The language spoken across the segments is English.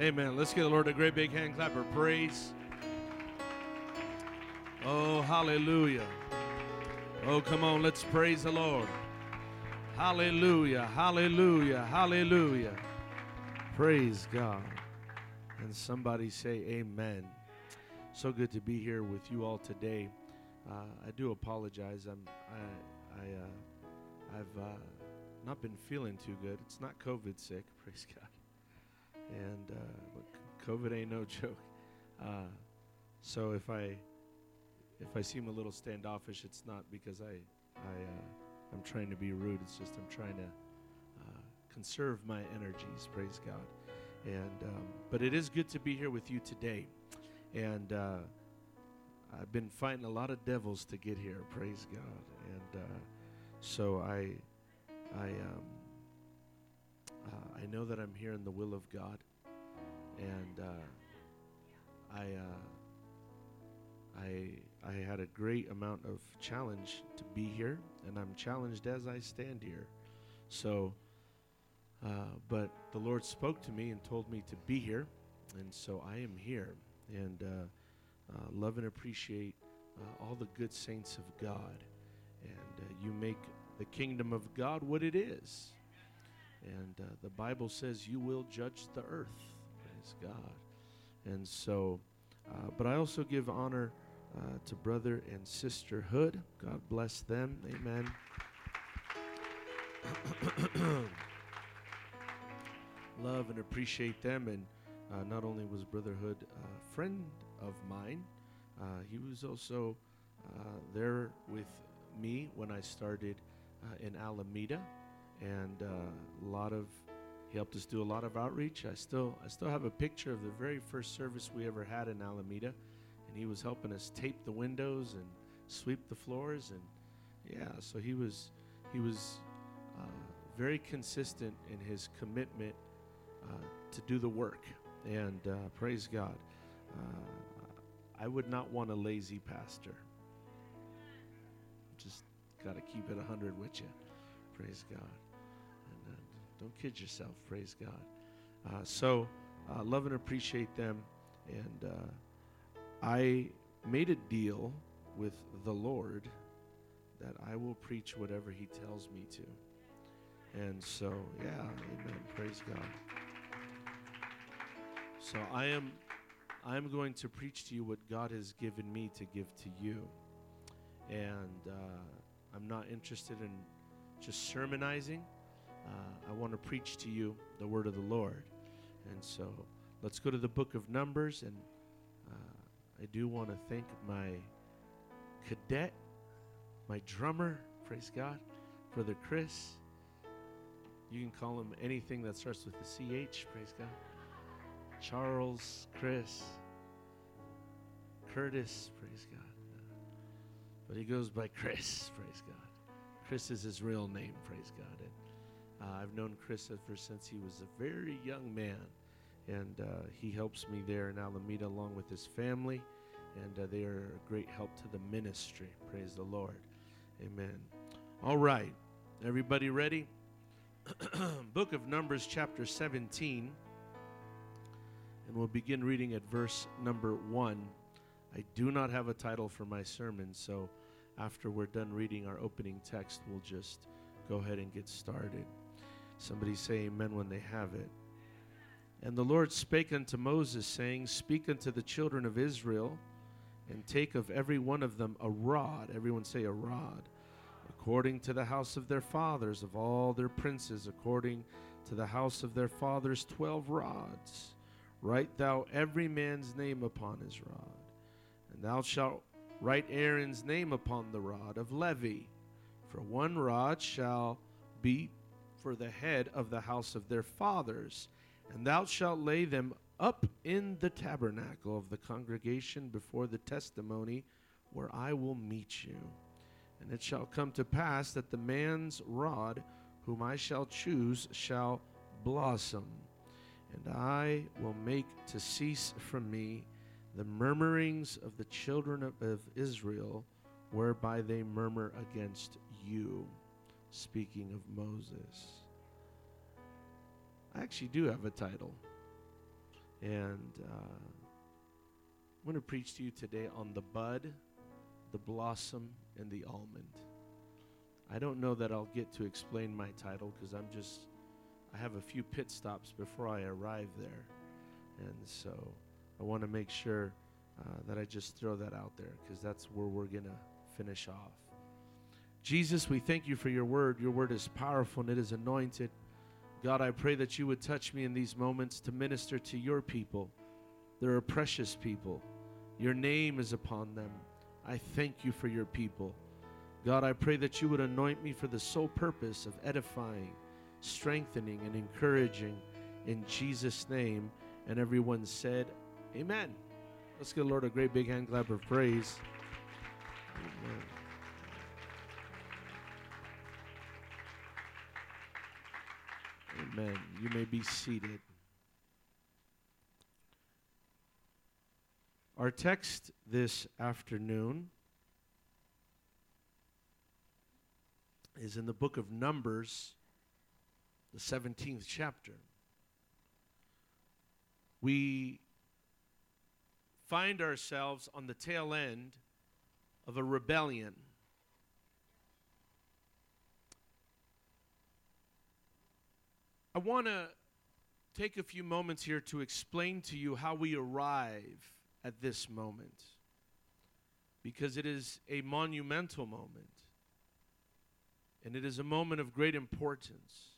Amen. Let's give the Lord a great big hand clap of praise. Oh, hallelujah. Oh, come on, let's praise the Lord. Hallelujah, hallelujah, hallelujah. Praise God. And somebody say amen. So good to be here with you all today. Uh, I do apologize. I'm I I uh, I've uh, not been feeling too good. It's not COVID sick, praise God. And uh, COVID ain't no joke. Uh, so if I if I seem a little standoffish, it's not because I I uh, I'm trying to be rude. It's just I'm trying to uh, conserve my energies. Praise God. And um, but it is good to be here with you today. And uh, I've been fighting a lot of devils to get here. Praise God. And uh, so I I um, uh, I know that I'm here in the will of God. And uh, I. Uh, I I had a great amount of challenge to be here, and I'm challenged as I stand here. So, uh, but the Lord spoke to me and told me to be here, and so I am here, and uh, uh, love and appreciate all the good saints of God, and you make the kingdom of God what it is, and uh, the Bible says you will judge the earth. Praise God, and so. but I also give honor uh, to brother and sister Hood. God bless them. Amen. Love and appreciate them. And uh, not only was Brother Hood a friend of mine, uh, he was also uh, there with me when I started uh, in Alameda. And uh, a lot of he helped us do a lot of outreach. I still I still have a picture of the very first service we ever had in Alameda and he was helping us tape the windows and sweep the floors and yeah so he was he was uh, very consistent in his commitment uh, to do the work and uh, praise god. Uh, i would not want a lazy pastor. Just got to keep it 100 with you. Praise god don't kid yourself praise god uh, so love and appreciate them and I made a deal with the Lord that I will preach whatever He tells me to. And so, yeah, amen. Praise God. So I am I'm going to preach to you what God has given me to give to you. And uh, I'm not interested in just sermonizing. Uh, I want to preach to you the word of the Lord. And so let's go to the book of Numbers and I do want to thank my cadet, my drummer, praise God, Brother Chris. You can call him anything that starts with the CH, praise God. Charles, Chris, Curtis, praise God. But he goes by Chris, praise God. Chris is his real name, praise God. And uh, I've known Chris ever since he was a very young man and uh, he helps me there in Alameda along with his family, and uh, they are a great help to the ministry. Praise the Lord. Amen. All right, everybody ready? Book of Numbers, chapter 17, and we'll begin reading at verse number 1. I do not have a title for my sermon, so after we're done reading our opening text, we'll just go ahead and get started. Somebody say amen when they have it. And the Lord spake unto Moses, saying, Speak unto the children of Israel, and take of every one of them a rod. Everyone say a rod. According to the house of their fathers, of all their princes, according to the house of their fathers, twelve rods. Write thou every man's name upon his rod. And thou shalt write Aaron's name upon the rod of Levi. For one rod shall be for the head of the house of their fathers and thou shalt lay them up in the tabernacle of the congregation before the testimony where I will meet you. And it shall come to pass that the man's rod whom I shall choose shall blossom, and I will make to cease from me the murmurings of the children of, Israel, whereby they murmur against you. Speaking of Moses. I actually do have a title. And uh, I'm going to preach to you today on the bud, the blossom, and the almond. I don't know that I'll get to explain my title because I'm just, I have a few pit stops before I arrive there. And so I want to make sure uh, that I just throw that out there because that's where we're going to finish off. Jesus, we thank you for your word. Your word is powerful and it is anointed. God, I pray that you would touch me in these moments to minister to your people. They're precious people. Your name is upon them. I thank you for your people. God, I pray that you would anoint me for the sole purpose of edifying, strengthening, and encouraging in Jesus' name. And everyone said, Amen. Let's give the Lord a great big hand clap of praise. Amen. Amen. You may be seated. Our text this afternoon is in the book of Numbers, the 17th chapter. We find ourselves on the tail end of a rebellion. I want to take a few moments here to explain to you how we arrive at this moment because it is a monumental moment and it is a moment of great importance.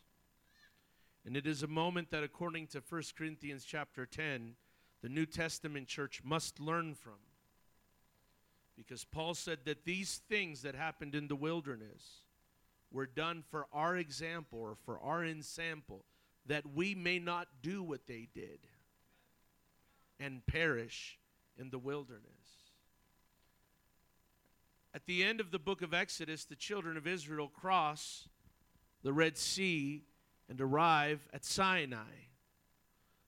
And it is a moment that according to 1 Corinthians chapter 10 the New Testament church must learn from. Because Paul said that these things that happened in the wilderness were done for our example or for our ensample, that we may not do what they did and perish in the wilderness. At the end of the book of Exodus, the children of Israel cross the Red Sea and arrive at Sinai.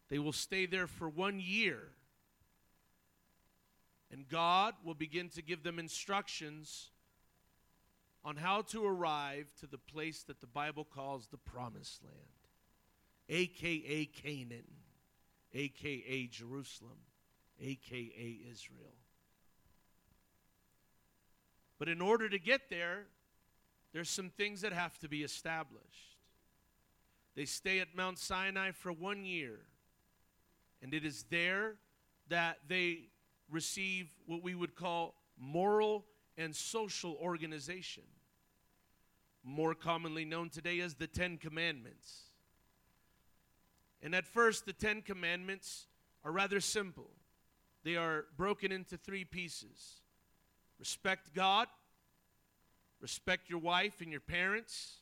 They will stay there for one year. And God will begin to give them instructions on how to arrive to the place that the Bible calls the promised land, aka Canaan, aka Jerusalem, aka Israel. But in order to get there, there's some things that have to be established. They stay at Mount Sinai for one year, and it is there that they receive what we would call moral and social organization, more commonly known today as the Ten Commandments. And at first, the Ten Commandments are rather simple. They are broken into three pieces respect God, respect your wife and your parents,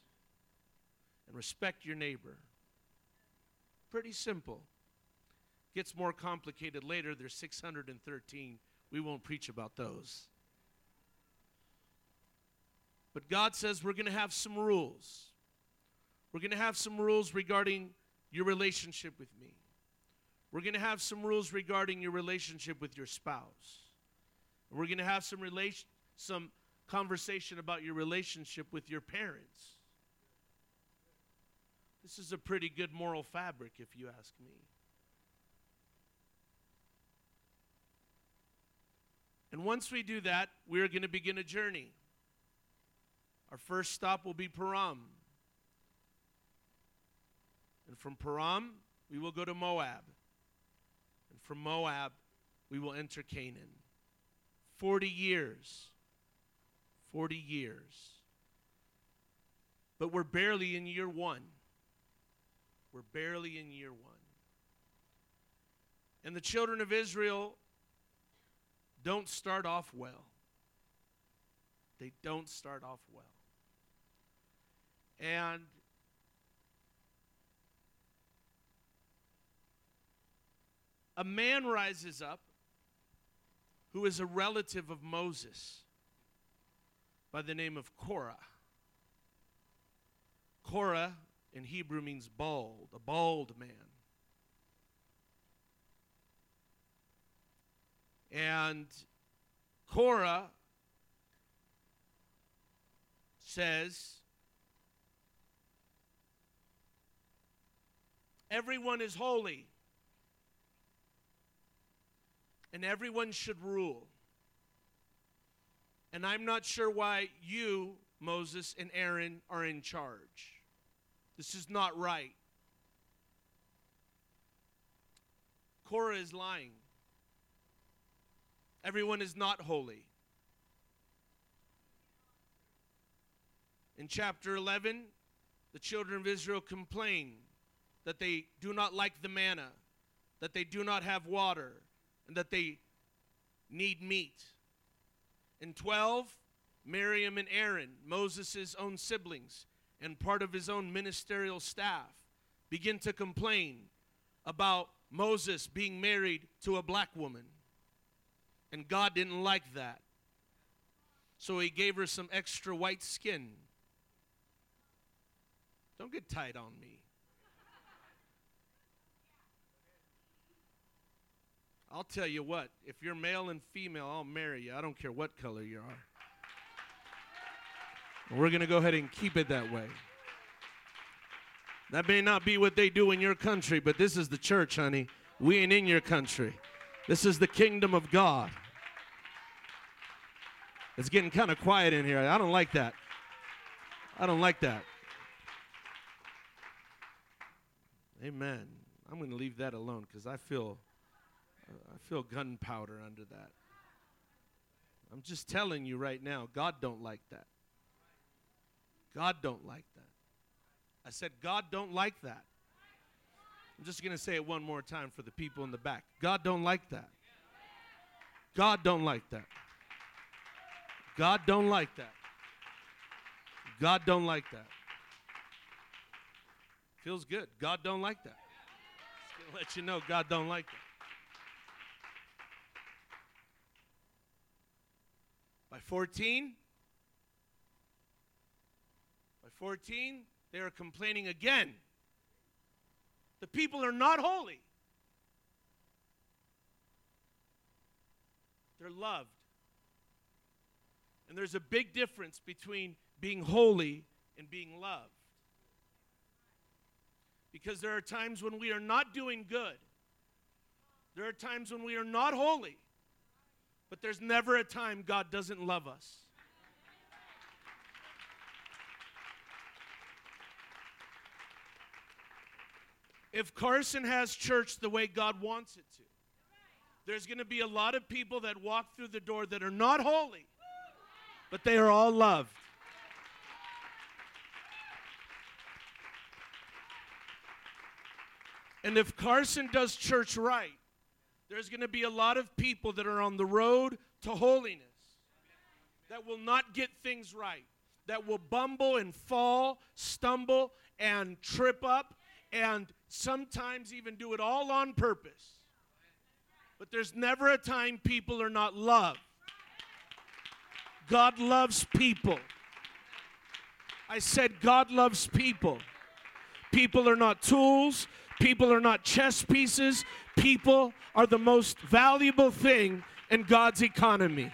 and respect your neighbor. Pretty simple. Gets more complicated later. There's 613. We won't preach about those. But God says we're going to have some rules. We're going to have some rules regarding your relationship with me. We're going to have some rules regarding your relationship with your spouse. We're going to have some relation some conversation about your relationship with your parents. This is a pretty good moral fabric if you ask me. And once we do that, we're going to begin a journey. Our first stop will be Paran. And from Paran, we will go to Moab. And from Moab, we will enter Canaan. 40 years. 40 years. But we're barely in year one. We're barely in year one. And the children of Israel don't start off well. They don't start off well. And a man rises up who is a relative of Moses by the name of Korah. Korah in Hebrew means bald, a bald man. And Korah says, Everyone is holy. and everyone should rule. And I'm not sure why you, Moses, and Aaron are in charge. This is not right. Korah is lying. Everyone is not holy. In chapter 11, the children of Israel complain that they do not like the manna, that they do not have water, and that they need meat. In 12, Miriam and Aaron, Moses' own siblings and part of his own ministerial staff, begin to complain about Moses being married to a black woman. And God didn't like that. So he gave her some extra white skin. Don't get tight on me. I'll tell you what, if you're male and female, I'll marry you. I don't care what color you are. We're going to go ahead and keep it that way. That may not be what they do in your country, but this is the church, honey. We ain't in your country. This is the kingdom of God. It's getting kind of quiet in here. I don't like that. I don't like that. Amen. I'm going to leave that alone because I feel I feel gunpowder under that. I'm just telling you right now, God don't like that. God don't like that. I said God don't like that. I'm just going to say it one more time for the people in the back. God don't like that. God don't like that. God don't like that. God don't like that. Feels good. God don't like that. Just to let you know God don't like that. By 14, by 14, they are complaining again. The people are not holy. They're loved. And there's a big difference between being holy and being loved. Because there are times when we are not doing good. There are times when we are not holy. But there's never a time God doesn't love us. If Carson has church the way God wants it to, there's going to be a lot of people that walk through the door that are not holy, but they are all loved. And if Carson does church right, there's going to be a lot of people that are on the road to holiness that will not get things right, that will bumble and fall, stumble and trip up, and sometimes even do it all on purpose. But there's never a time people are not loved. God loves people. I said, God loves people. People are not tools, people are not chess pieces, people are the most valuable thing in God's economy.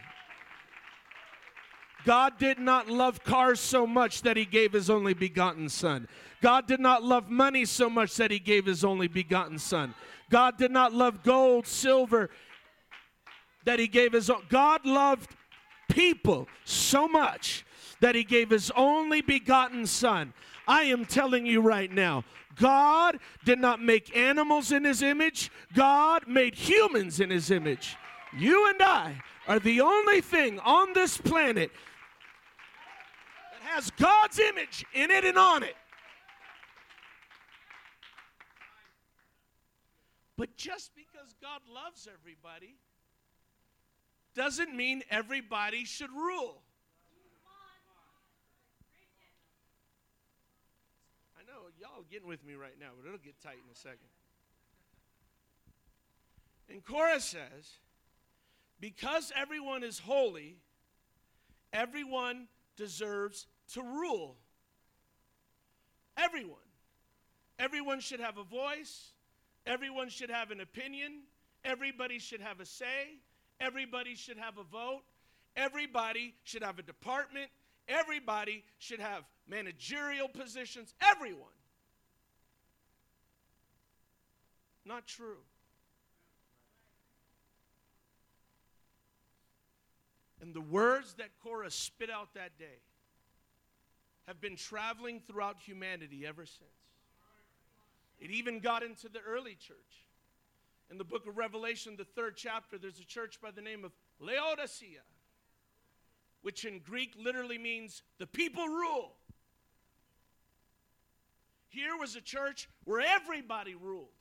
God did not love cars so much that he gave his only begotten son. God did not love money so much that he gave his only begotten son. God did not love gold, silver that he gave his own. God loved people so much that he gave his only begotten son. I am telling you right now, God did not make animals in his image, God made humans in his image. You and I are the only thing on this planet that has God's image in it and on it. But just because God loves everybody doesn't mean everybody should rule. Y'all getting with me right now, but it'll get tight in a second. And Korah says, because everyone is holy, everyone deserves to rule. Everyone. Everyone should have a voice. Everyone should have an opinion. Everybody should have a say. Everybody should have a vote. Everybody should have a department. Everybody should have managerial positions. Everyone. Not true. And the words that Korah spit out that day have been traveling throughout humanity ever since. It even got into the early church. In the book of Revelation, the third chapter, there's a church by the name of Laodicea, which in Greek literally means the people rule. Here was a church where everybody ruled.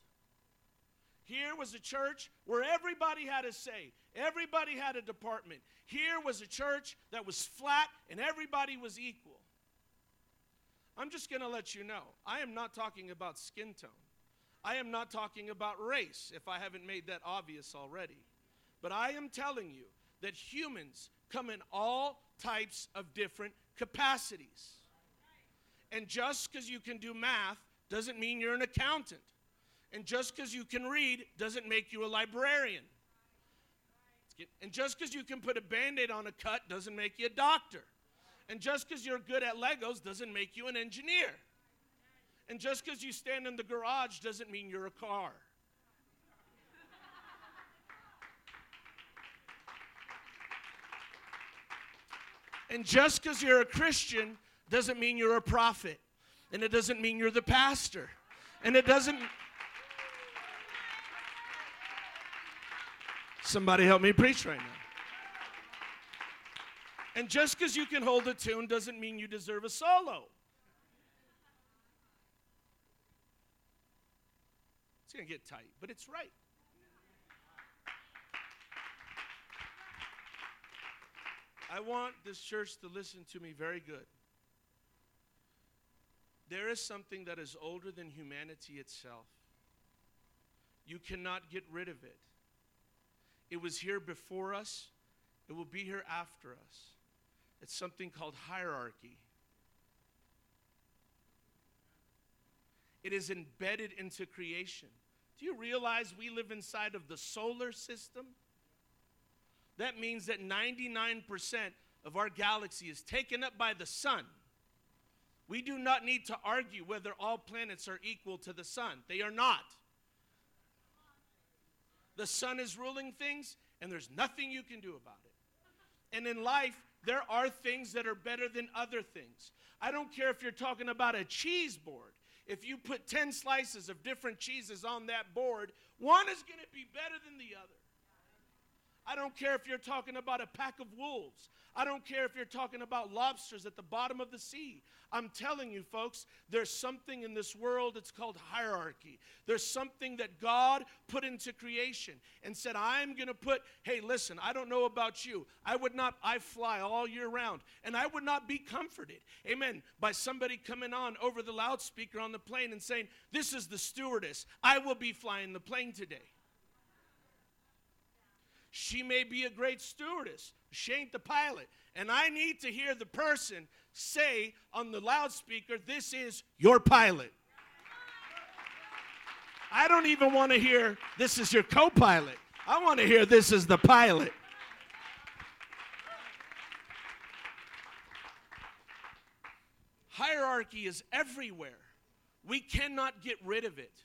Here was a church where everybody had a say, everybody had a department. Here was a church that was flat and everybody was equal. I'm just going to let you know I am not talking about skin tone. I am not talking about race, if I haven't made that obvious already. But I am telling you that humans come in all types of different capacities. And just because you can do math doesn't mean you're an accountant. And just because you can read doesn't make you a librarian. And just because you can put a band aid on a cut doesn't make you a doctor. And just because you're good at Legos doesn't make you an engineer. And just because you stand in the garage doesn't mean you're a car. And just because you're a Christian doesn't mean you're a prophet. And it doesn't mean you're the pastor. And it doesn't. Somebody help me preach right now. And just because you can hold a tune doesn't mean you deserve a solo. It's going to get tight, but it's right. I want this church to listen to me very good. There is something that is older than humanity itself. You cannot get rid of it. It was here before us, it will be here after us. It's something called hierarchy. It is embedded into creation. Do you realize we live inside of the solar system? That means that 99% of our galaxy is taken up by the sun. We do not need to argue whether all planets are equal to the sun. They are not. The sun is ruling things, and there's nothing you can do about it. And in life, there are things that are better than other things. I don't care if you're talking about a cheese board. If you put 10 slices of different cheeses on that board, one is going to be better than the other. I don't care if you're talking about a pack of wolves. I don't care if you're talking about lobsters at the bottom of the sea. I'm telling you, folks, there's something in this world that's called hierarchy. There's something that God put into creation and said, I'm going to put, hey, listen, I don't know about you. I would not, I fly all year round, and I would not be comforted, amen, by somebody coming on over the loudspeaker on the plane and saying, This is the stewardess. I will be flying the plane today. She may be a great stewardess. She ain't the pilot. And I need to hear the person say on the loudspeaker, This is your pilot. I don't even want to hear, This is your co pilot. I want to hear, This is the pilot. Hierarchy is everywhere. We cannot get rid of it.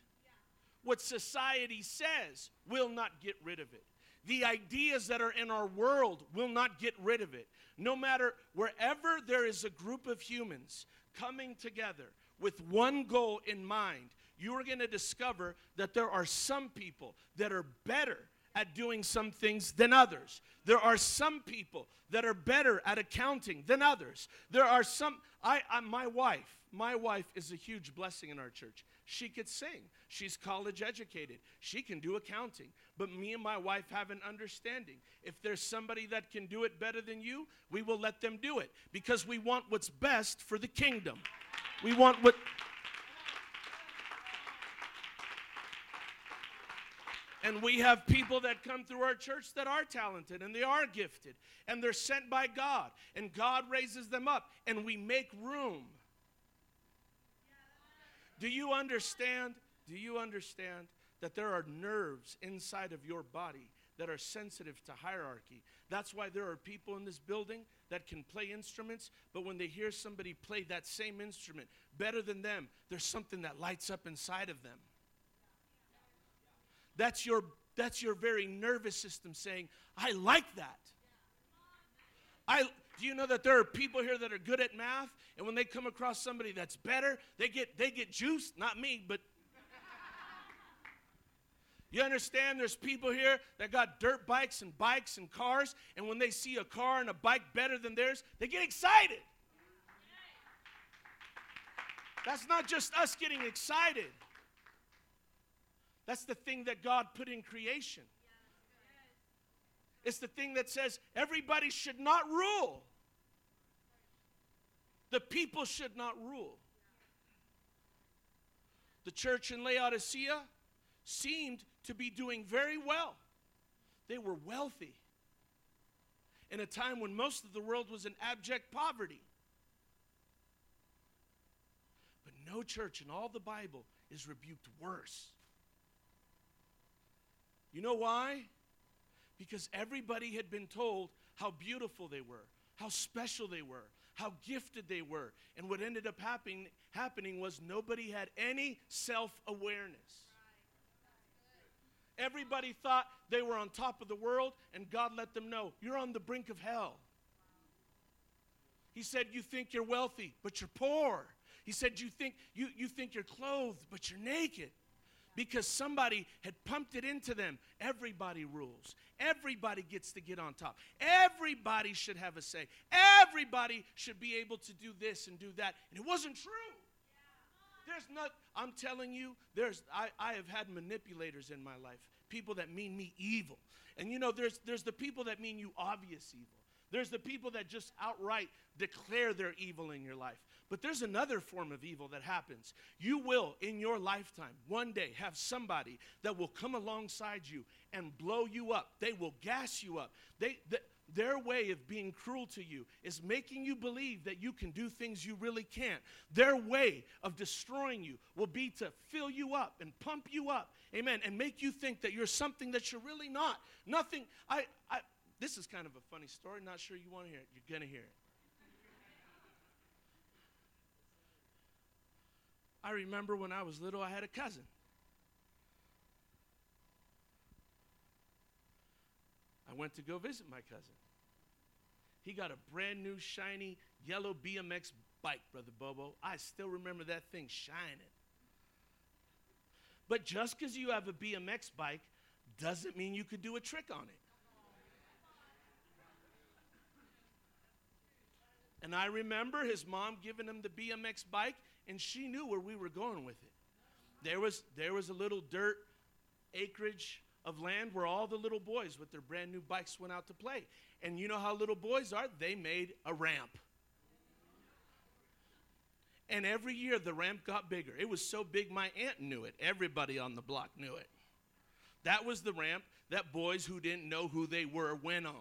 What society says will not get rid of it. The ideas that are in our world will not get rid of it. No matter wherever there is a group of humans coming together with one goal in mind, you are going to discover that there are some people that are better at doing some things than others. There are some people that are better at accounting than others. There are some, I, I my wife, my wife is a huge blessing in our church. She could sing. She's college educated. She can do accounting. But me and my wife have an understanding. If there's somebody that can do it better than you, we will let them do it because we want what's best for the kingdom. We want what. And we have people that come through our church that are talented and they are gifted and they're sent by God and God raises them up and we make room do you understand? Do you understand that there are nerves inside of your body that are sensitive to hierarchy? That's why there are people in this building that can play instruments, but when they hear somebody play that same instrument better than them, there's something that lights up inside of them. That's your that's your very nervous system saying, "I like that." I do you know that there are people here that are good at math, and when they come across somebody that's better, they get they get juiced. Not me, but you understand there's people here that got dirt bikes and bikes and cars, and when they see a car and a bike better than theirs, they get excited. That's not just us getting excited. That's the thing that God put in creation. It's the thing that says everybody should not rule. The people should not rule. The church in Laodicea seemed to be doing very well. They were wealthy in a time when most of the world was in abject poverty. But no church in all the Bible is rebuked worse. You know why? Because everybody had been told how beautiful they were, how special they were, how gifted they were. And what ended up happening, happening was nobody had any self awareness. Everybody thought they were on top of the world, and God let them know you're on the brink of hell. He said, You think you're wealthy, but you're poor. He said, You think, you, you think you're clothed, but you're naked. Because somebody had pumped it into them. Everybody rules. Everybody gets to get on top. Everybody should have a say. Everybody should be able to do this and do that. And it wasn't true. There's not, I'm telling you, there's I, I have had manipulators in my life, people that mean me evil. And you know, there's there's the people that mean you obvious evil. There's the people that just outright declare their evil in your life. But there's another form of evil that happens. You will, in your lifetime, one day have somebody that will come alongside you and blow you up. They will gas you up. They, their way of being cruel to you is making you believe that you can do things you really can't. Their way of destroying you will be to fill you up and pump you up, amen, and make you think that you're something that you're really not. Nothing. I, I this is kind of a funny story. Not sure you want to hear it. You're going to hear it. I remember when I was little, I had a cousin. I went to go visit my cousin. He got a brand new, shiny, yellow BMX bike, Brother Bobo. I still remember that thing shining. But just because you have a BMX bike doesn't mean you could do a trick on it. And I remember his mom giving him the BMX bike, and she knew where we were going with it. There was, there was a little dirt acreage of land where all the little boys with their brand new bikes went out to play. And you know how little boys are? They made a ramp. And every year the ramp got bigger. It was so big my aunt knew it. Everybody on the block knew it. That was the ramp that boys who didn't know who they were went on.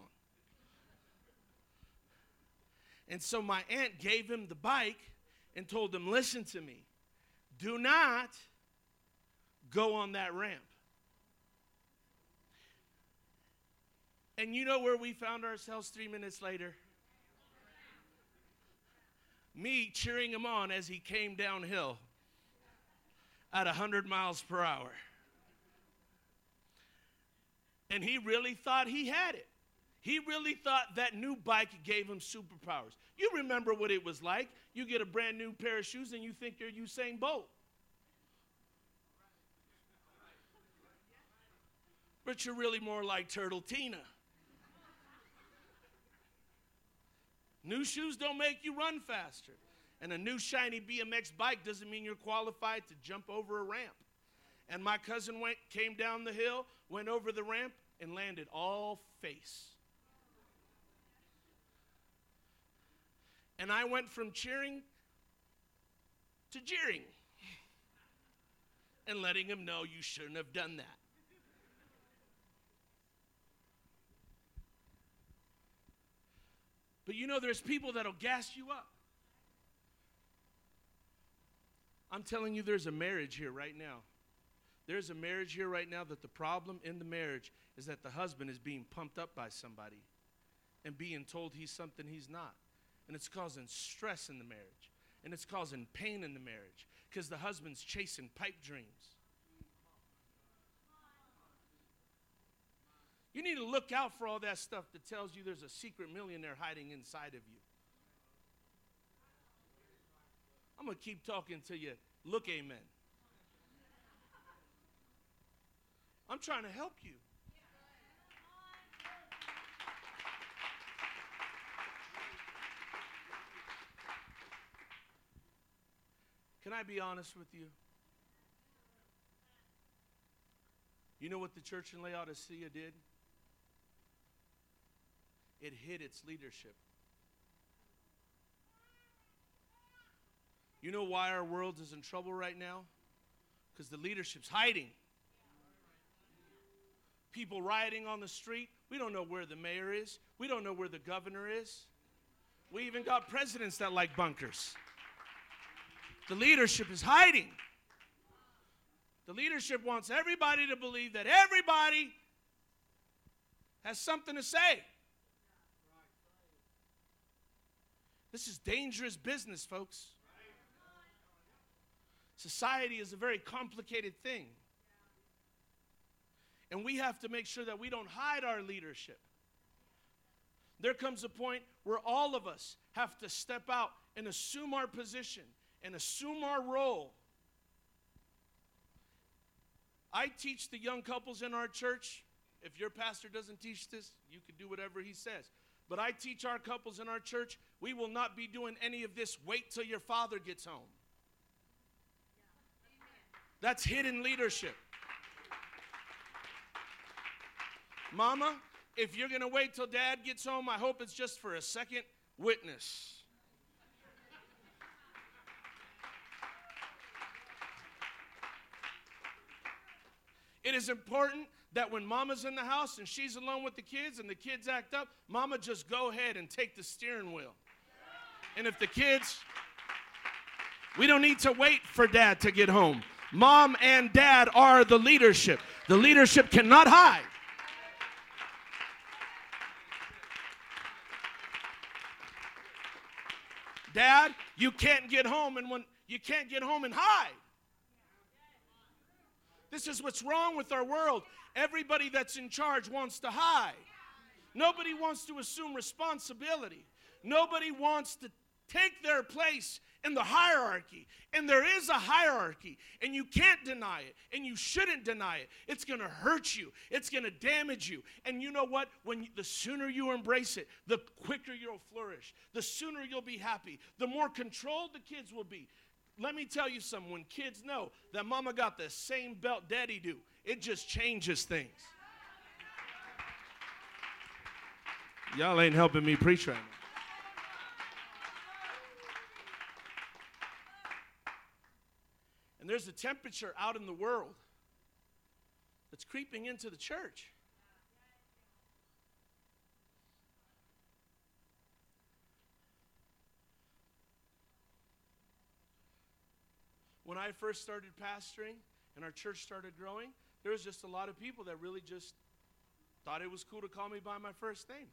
And so my aunt gave him the bike and told him, Listen to me, do not go on that ramp. And you know where we found ourselves three minutes later? Me cheering him on as he came downhill at 100 miles per hour. And he really thought he had it. He really thought that new bike gave him superpowers. You remember what it was like. You get a brand new pair of shoes and you think you're Usain Bolt. But you're really more like Turtle Tina. New shoes don't make you run faster. And a new shiny BMX bike doesn't mean you're qualified to jump over a ramp. And my cousin went, came down the hill, went over the ramp, and landed all face. And I went from cheering to jeering and letting him know you shouldn't have done that. But you know, there's people that'll gas you up. I'm telling you, there's a marriage here right now. There's a marriage here right now that the problem in the marriage is that the husband is being pumped up by somebody and being told he's something he's not and it's causing stress in the marriage, and it's causing pain in the marriage because the husband's chasing pipe dreams. You need to look out for all that stuff that tells you there's a secret millionaire hiding inside of you. I'm going to keep talking to you. Look, amen. I'm trying to help you. Can I be honest with you? You know what the church in Laodicea did? It hid its leadership. You know why our world is in trouble right now? Because the leadership's hiding. People rioting on the street. We don't know where the mayor is. We don't know where the governor is. We even got presidents that like bunkers. The leadership is hiding. The leadership wants everybody to believe that everybody has something to say. This is dangerous business, folks. Society is a very complicated thing. And we have to make sure that we don't hide our leadership. There comes a point where all of us have to step out and assume our position and assume our role. I teach the young couples in our church. If your pastor doesn't teach this, you can do whatever he says. But I teach our couples in our church, we will not be doing any of this. Wait till your father gets home. That's hidden leadership. Mama, if you're going to wait till dad gets home, I hope it's just for a second witness. It is important that when mama's in the house and she's alone with the kids and the kids act up, mama just go ahead and take the steering wheel. And if the kids, we don't need to wait for dad to get home. Mom and dad are the leadership. The leadership cannot hide. Dad, you can't get home and when you can't get home and hide. This is what's wrong with our world. Everybody that's in charge wants to hide. Nobody wants to assume responsibility. Nobody wants to take their place in the hierarchy. And there is a hierarchy, and you can't deny it, and you shouldn't deny it. It's going to hurt you, it's going to damage you. And you know what? When you, the sooner you embrace it, the quicker you'll flourish, the sooner you'll be happy, the more controlled the kids will be. Let me tell you something when kids know that mama got the same belt daddy do, it just changes things. Y'all ain't helping me preach right now. And there's a temperature out in the world that's creeping into the church. When I first started pastoring and our church started growing, there was just a lot of people that really just thought it was cool to call me by my first name.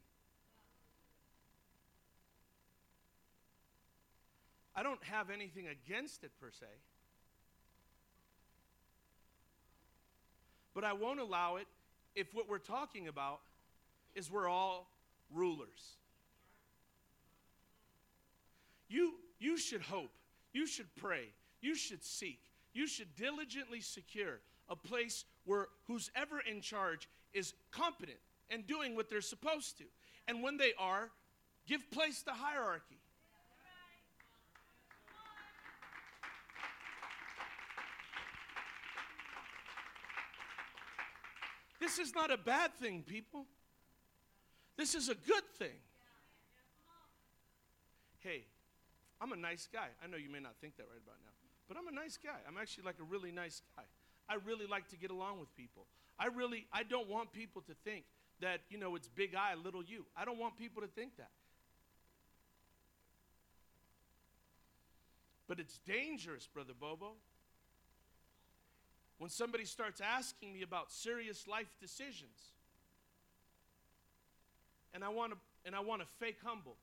I don't have anything against it per se. But I won't allow it if what we're talking about is we're all rulers. You, you should hope, you should pray, you should seek, you should diligently secure a place where who's ever in charge is competent and doing what they're supposed to. And when they are, give place to hierarchy. This is not a bad thing, people. This is a good thing. Hey, I'm a nice guy. I know you may not think that right about now, but I'm a nice guy. I'm actually like a really nice guy. I really like to get along with people. I really I don't want people to think that, you know, it's big I, little you. I don't want people to think that. But it's dangerous, Brother Bobo. When somebody starts asking me about serious life decisions, and I want to and I want to fake humble.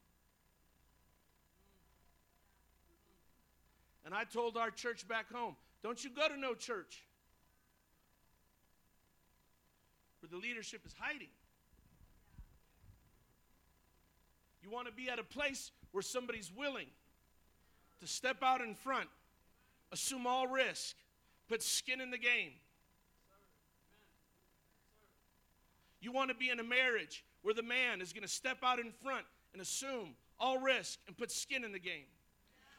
And I told our church back home, don't you go to no church where the leadership is hiding. You want to be at a place where somebody's willing to step out in front, assume all risk, put skin in the game. You want to be in a marriage where the man is going to step out in front and assume all risk and put skin in the game.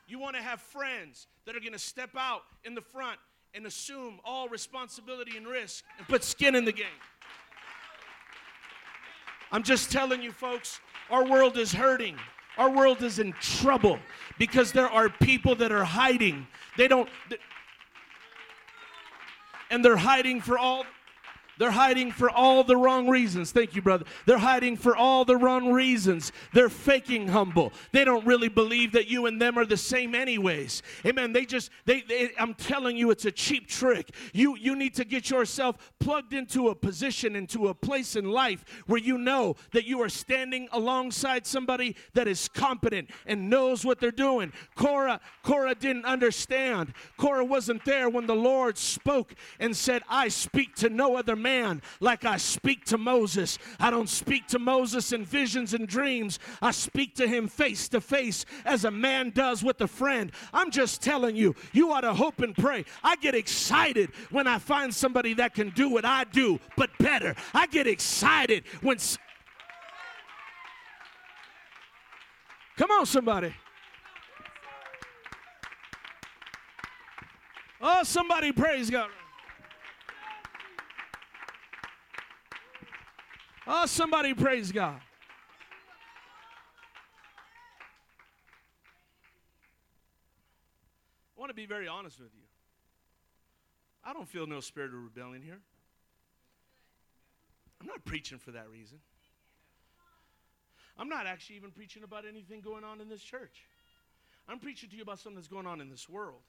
You want to have friends that are going to step out in the front and assume all responsibility and risk and put skin in the game. I'm just telling you, folks, our world is hurting. Our world is in trouble because there are people that are hiding. They don't, and they're hiding for all they're hiding for all the wrong reasons. Thank you, brother. They're hiding for all the wrong reasons. They're faking humble. They don't really believe that you and them are the same anyways. Amen. They just they, they I'm telling you it's a cheap trick. You you need to get yourself plugged into a position into a place in life where you know that you are standing alongside somebody that is competent and knows what they're doing. Korah Korah didn't understand. Korah wasn't there when the Lord spoke and said, "I speak to no other like I speak to Moses. I don't speak to Moses in visions and dreams. I speak to him face to face as a man does with a friend. I'm just telling you, you ought to hope and pray. I get excited when I find somebody that can do what I do, but better. I get excited when. Come on, somebody. Oh, somebody praise God. Oh, somebody praise God. I want to be very honest with you. I don't feel no spirit of rebellion here. I'm not preaching for that reason. I'm not actually even preaching about anything going on in this church. I'm preaching to you about something that's going on in this world.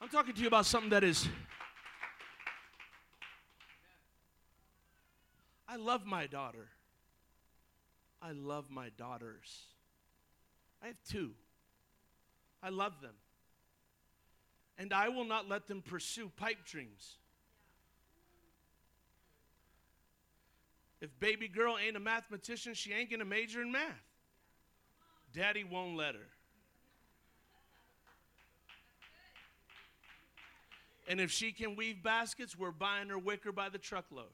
I'm talking to you about something that is I love my daughter. I love my daughters. I have two. I love them. And I will not let them pursue pipe dreams. If baby girl ain't a mathematician, she ain't to major in math. Daddy won't let her. And if she can weave baskets, we're buying her wicker by the truckload.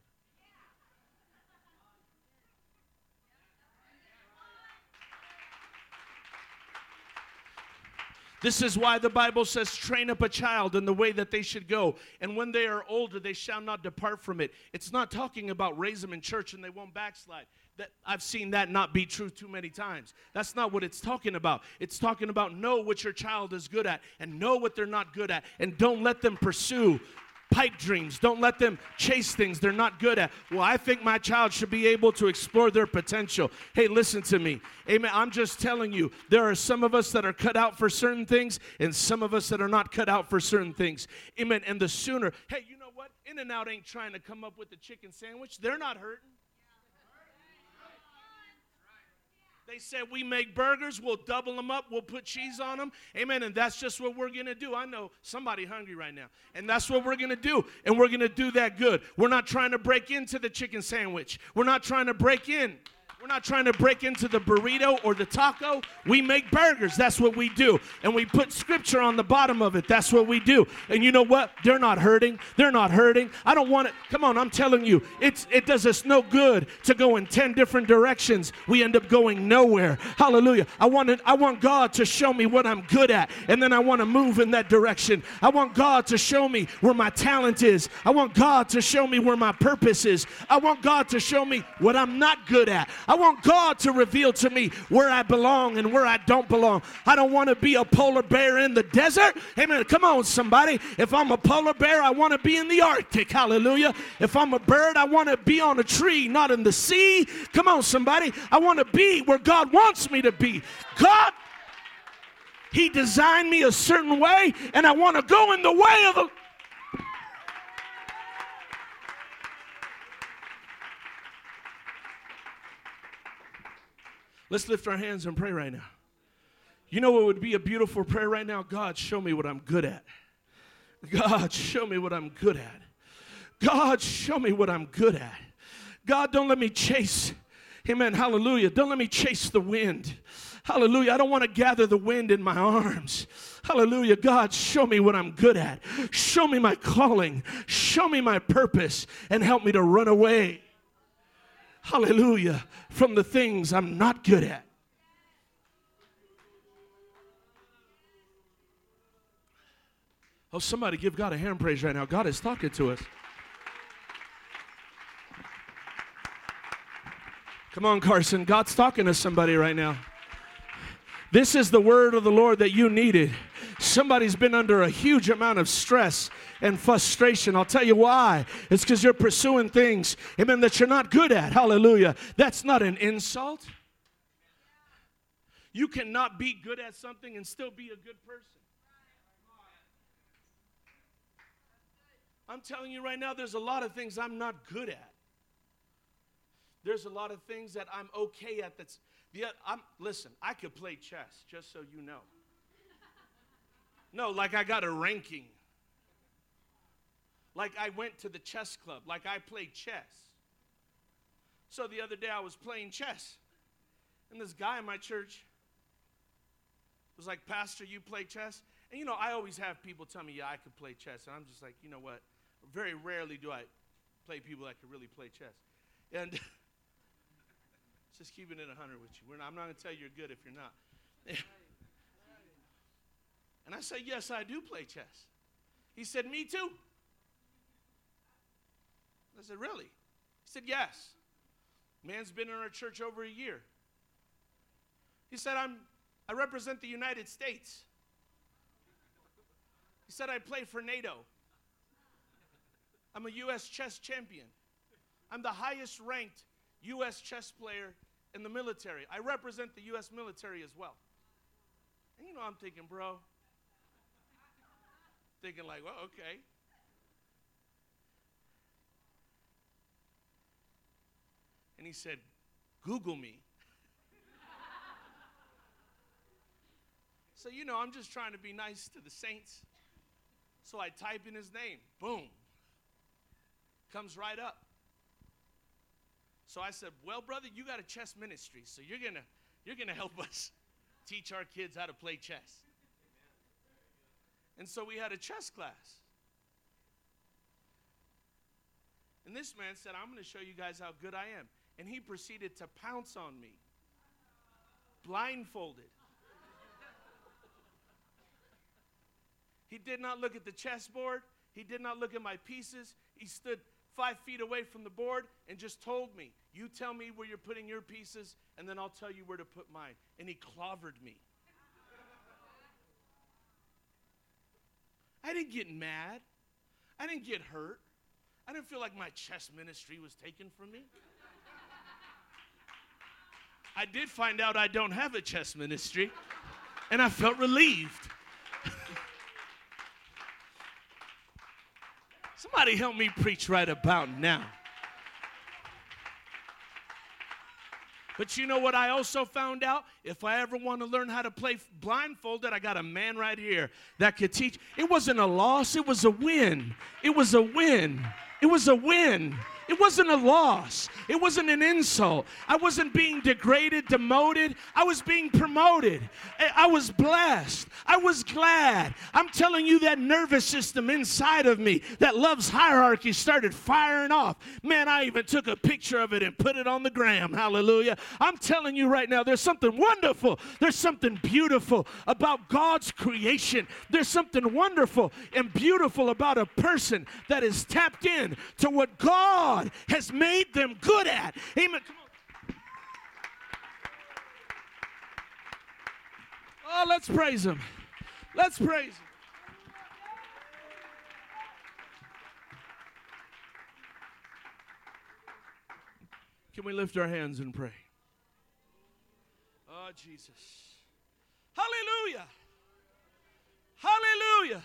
This is why the Bible says, train up a child in the way that they should go. And when they are older, they shall not depart from it. It's not talking about raise them in church and they won't backslide. That I've seen that not be true too many times. That's not what it's talking about. It's talking about know what your child is good at and know what they're not good at and don't let them pursue pipe dreams. Don't let them chase things they're not good at. Well, I think my child should be able to explore their potential. Hey, listen to me. Amen. I'm just telling you, there are some of us that are cut out for certain things and some of us that are not cut out for certain things. Amen. And the sooner, hey, you know what? In-N-Out ain't trying to come up with the chicken sandwich. They're not hurting. They said, We make burgers, we'll double them up, we'll put cheese on them. Amen. And that's just what we're going to do. I know somebody hungry right now. And that's what we're going to do. And we're going to do that good. We're not trying to break into the chicken sandwich, we're not trying to break in. We're not trying to break into the burrito or the taco. We make burgers. That's what we do. And we put scripture on the bottom of it. That's what we do. And you know what? They're not hurting. They're not hurting. I don't want it. Come on, I'm telling you, it's it does us no good to go in 10 different directions. We end up going nowhere. Hallelujah. I want it, I want God to show me what I'm good at. And then I want to move in that direction. I want God to show me where my talent is. I want God to show me where my purpose is. I want God to show me what I'm not good at. I want God to reveal to me where I belong and where I don't belong. I don't want to be a polar bear in the desert. Amen. Come on, somebody. If I'm a polar bear, I want to be in the Arctic. Hallelujah. If I'm a bird, I want to be on a tree, not in the sea. Come on, somebody. I want to be where God wants me to be. God he designed me a certain way, and I want to go in the way of the Let's lift our hands and pray right now. You know what would be a beautiful prayer right now? God, show me what I'm good at. God, show me what I'm good at. God, show me what I'm good at. God, don't let me chase Amen. Hallelujah. Don't let me chase the wind. Hallelujah. I don't want to gather the wind in my arms. Hallelujah. God, show me what I'm good at. Show me my calling. Show me my purpose and help me to run away. Hallelujah. From the things I'm not good at. Oh, somebody give God a hand praise right now. God is talking to us. Come on, Carson. God's talking to somebody right now. This is the word of the Lord that you needed. Somebody's been under a huge amount of stress and frustration. I'll tell you why. It's because you're pursuing things, amen, that you're not good at. Hallelujah. That's not an insult. You cannot be good at something and still be a good person. I'm telling you right now, there's a lot of things I'm not good at. There's a lot of things that I'm okay at that's the I'm listen, I could play chess, just so you know. No, like I got a ranking. Like I went to the chess club, like I played chess. So the other day I was playing chess. And this guy in my church was like, Pastor, you play chess? And you know, I always have people tell me, yeah, I could play chess. And I'm just like, you know what? Very rarely do I play people that can really play chess. And just keeping it 100 with you. Not, I'm not going to tell you you're good if you're not. and I said, Yes, I do play chess. He said, Me too. I said, Really? He said, Yes. Man's been in our church over a year. He said, I'm, I represent the United States. He said, I play for NATO. I'm a U.S. chess champion. I'm the highest ranked U.S. chess player in the military. I represent the U.S. military as well. And you know, I'm thinking, bro, thinking like, well, okay. And he said, Google me. so, you know, I'm just trying to be nice to the saints. So I type in his name. Boom. Comes right up. So I said, "Well, brother, you got a chess ministry, so you're to you're to help us teach our kids how to play chess." And so we had a chess class. And this man said, I'm going to show you guys how good I am. And he proceeded to pounce on me, blindfolded. he did not look at the chessboard, he did not look at my pieces. He stood five feet away from the board and just told me, You tell me where you're putting your pieces, and then I'll tell you where to put mine. And he clobbered me. I didn't get mad. I didn't get hurt. I didn't feel like my chess ministry was taken from me. I did find out I don't have a chess ministry, and I felt relieved. Somebody help me preach right about now. But you know what I also found out? If I ever want to learn how to play blindfolded, I got a man right here that could teach. It wasn't a loss, it was a win. It was a win. It was a win. It wasn't a loss. It wasn't an insult. I wasn't being degraded, demoted. I was being promoted. I was blessed. I was glad. I'm telling you, that nervous system inside of me that loves hierarchy started firing off. Man, I even took a picture of it and put it on the gram. Hallelujah. I'm telling you right now, there's something wonderful. There's something beautiful about God's creation. There's something wonderful and beautiful about a person that is tapped in to what God God has made them good at. Amen. Oh, let's praise Him. Let's praise Him. Can we lift our hands and pray? Oh, Jesus. Hallelujah. Hallelujah.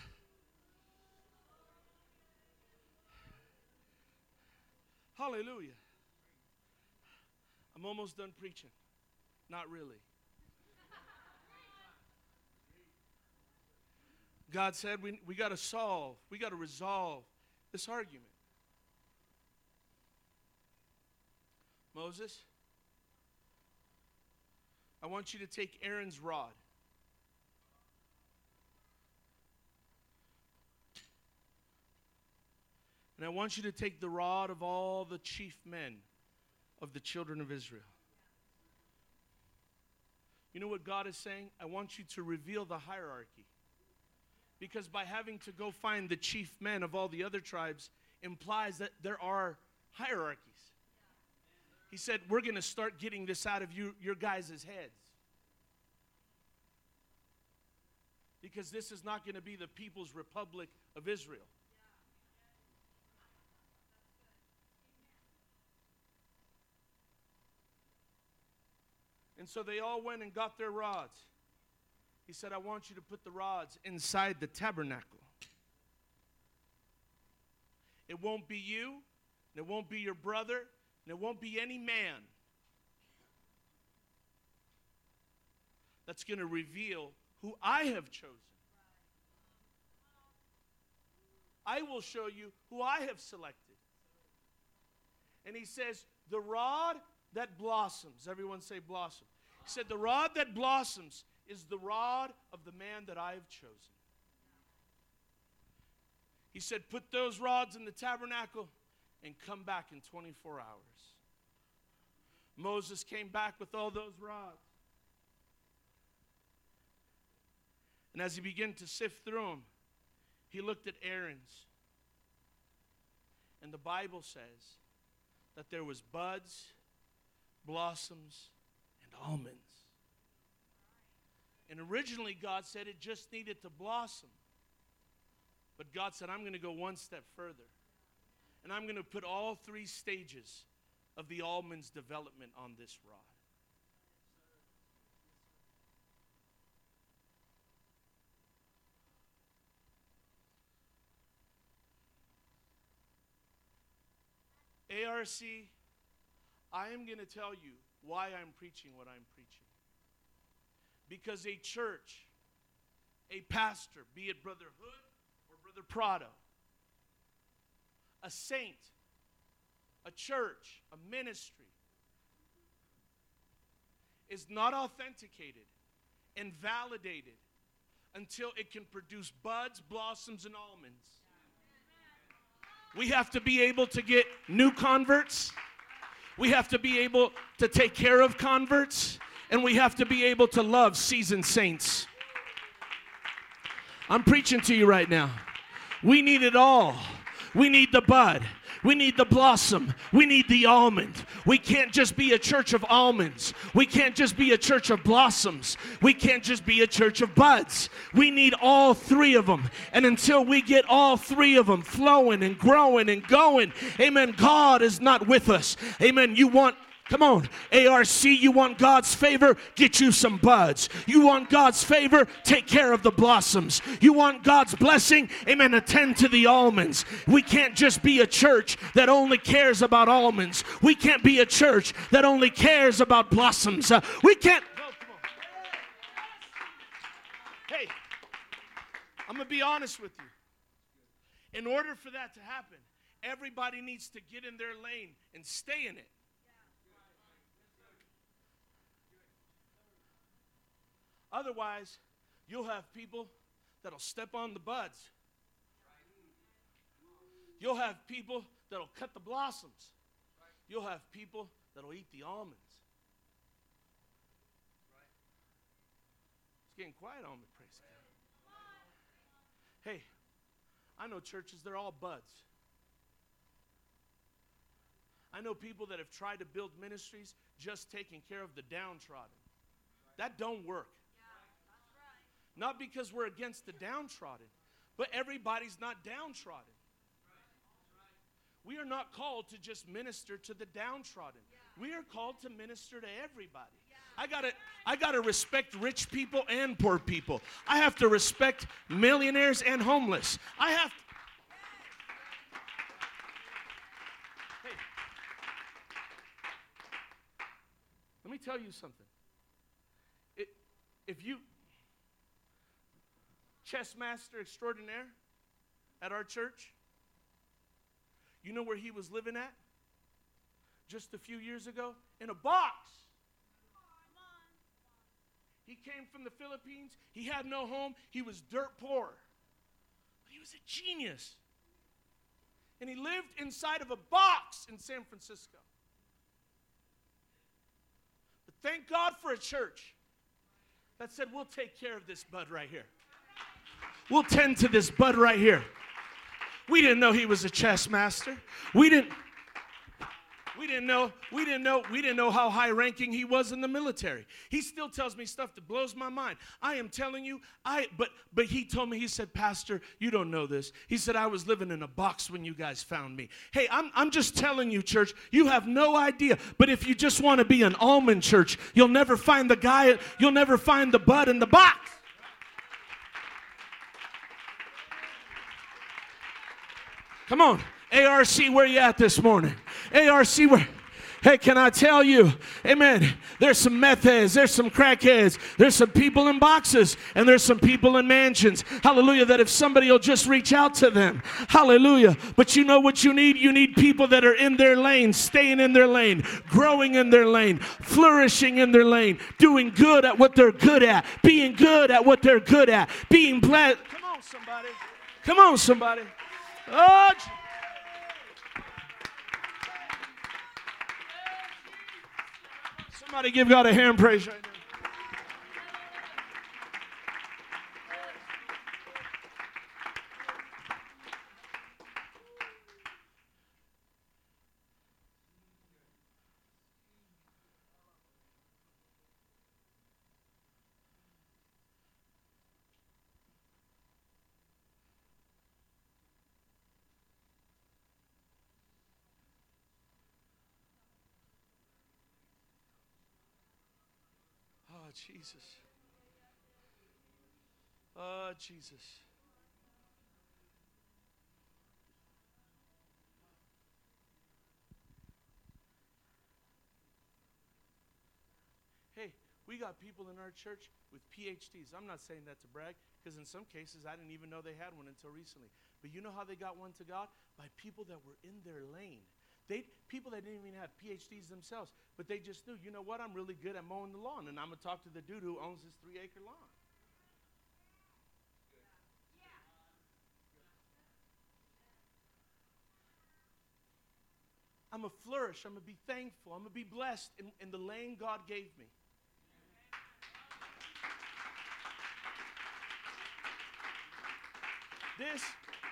Hallelujah. I'm almost done preaching. Not really. God said we, we got to solve, we got to resolve this argument. Moses, I want you to take Aaron's rod. And I want you to take the rod of all the chief men of the children of Israel. You know what God is saying? I want you to reveal the hierarchy. Because by having to go find the chief men of all the other tribes implies that there are hierarchies. He said, We're going to start getting this out of you, your guys' heads. Because this is not going to be the People's Republic of Israel. And so they all went and got their rods. He said, I want you to put the rods inside the tabernacle. It won't be you, and it won't be your brother, and it won't be any man that's going to reveal who I have chosen. I will show you who I have selected. And he says, The rod that blossoms. Everyone say blossom. He said, The rod that blossoms is the rod of the man that I have chosen. He said, Put those rods in the tabernacle and come back in 24 hours. Moses came back with all those rods. And as he began to sift through them, he looked at Aaron's. And the Bible says that there was buds blossoms, and almonds. And originally, God said it just needed to blossom. But God said, I'm going to go one step further. And I'm going to put all three stages of the almond's development on this rod. ARC I am going to tell you why I'm preaching what I'm preaching. Because a church, a pastor, be it Brother Hood or Brother Prado, a saint, a church, a ministry, is not authenticated and validated until it can produce buds, blossoms, and almonds. We have to be able to get new converts we have to be able to take care of converts, and we have to be able to love seasoned saints. I'm preaching to you right now. We need it all. We need the bud. We need the blossom. We need the almond. We can't just be a church of almonds. We can't just be a church of blossoms. We can't just be a church of buds. We need all three of them. And until we get all three of them flowing and growing and going, amen, God is not with us. Amen. You want Come on, ARC, you want God's favor? Get you some buds. You want God's favor? Take care of the blossoms. You want God's blessing? Amen. Attend to the almonds. We can't just be a church that only cares about almonds. We can't be a church that only cares about blossoms. Uh, we can't. hey, I'm going to be honest with you. In order for that to happen, everybody needs to get in their lane and stay in it. Otherwise, you'll have people that'll step on the buds. You'll have people that'll cut the blossoms. You'll have people that'll eat the almonds. It's getting quiet on me, praise God. Hey, I know churches, they're all buds. I know people that have tried to build ministries just taking care of the downtrodden. That don't work. Not because we're against the downtrodden, but everybody's not downtrodden. We are not called to just minister to the downtrodden. We are called to minister to everybody. I gotta, I gotta respect rich people and poor people. I have to respect millionaires and homeless. I have. To, let me tell you something. It, if you chess master extraordinaire at our church? You know where he was living at? Just a few years ago? In a box. He came from the Philippines. He had no home. He was dirt poor. But he was a genius. And he lived inside of a box in San Francisco. But thank God for a church that said, We'll take care of this bud right here. We'll tend to this bud right here. We didn't know he was a chess master. We didn't. We didn't know, we didn't know, we didn't know how high ranking he was in the military. He still tells me stuff that blows my mind. I am telling you, I but but he told me, he said, Pastor, you don't know this. He said, I was living in a box when you guys found me. Hey, I'm I'm just telling you, church, you have no idea. But if you just want to be an almond church, you'll never find the guy, you'll never find the bud in the box. Come on. ARC, where you at this morning? ARC, where? Hey, can I tell you, amen, there's some meth heads, there's some crackheads, there's some people in boxes, and there's some people in mansions. Hallelujah, that if somebody will just reach out to them. Hallelujah. But you know what you need? You need people that are in their lane, staying in their lane, growing in their lane, flourishing in their lane, doing good at what they're good at, being good at what they're good at, being blessed. Come on, somebody. Come on, somebody. Oh, Somebody give God a hand praise right now. Jesus. Oh, Jesus. Hey, we got people in our church with PhDs. I'm not saying that to brag, because in some cases I didn't even know they had one until recently. But you know how they got one to God? By people that were in their lane. They people that didn't even have PhDs themselves, but they just knew, you know what, I'm really good at mowing the lawn, and I'm gonna talk to the dude who owns this three acre lawn. I'm gonna flourish, I'm gonna be thankful, I'm gonna be blessed in, in the lane God gave me. This,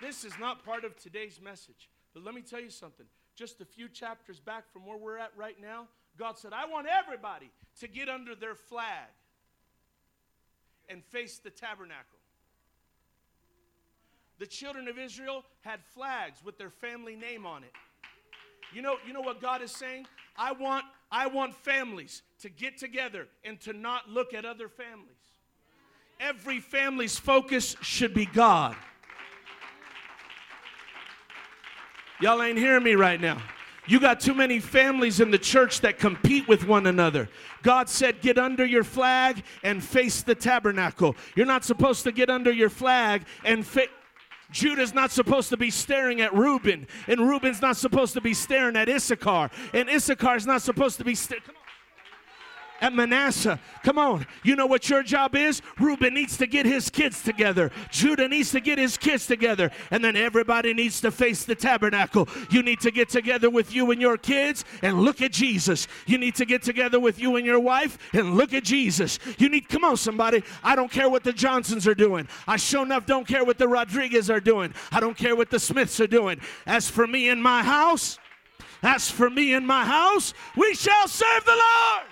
this is not part of today's message. But let me tell you something. Just a few chapters back from where we're at right now, God said, I want everybody to get under their flag and face the tabernacle. The children of Israel had flags with their family name on it. You know, you know what God is saying? I want, I want families to get together and to not look at other families. Every family's focus should be God. Y'all ain't hearing me right now. You got too many families in the church that compete with one another. God said, Get under your flag and face the tabernacle. You're not supposed to get under your flag and face. Judah's not supposed to be staring at Reuben, and Reuben's not supposed to be staring at Issachar, and Issachar's not supposed to be staring at Manasseh. Come on. You know what your job is? Reuben needs to get his kids together. Judah needs to get his kids together. And then everybody needs to face the tabernacle. You need to get together with you and your kids and look at Jesus. You need to get together with you and your wife and look at Jesus. You need, come on, somebody. I don't care what the Johnsons are doing. I sure enough don't care what the Rodriguez are doing. I don't care what the Smiths are doing. As for me and my house, as for me and my house, we shall serve the Lord.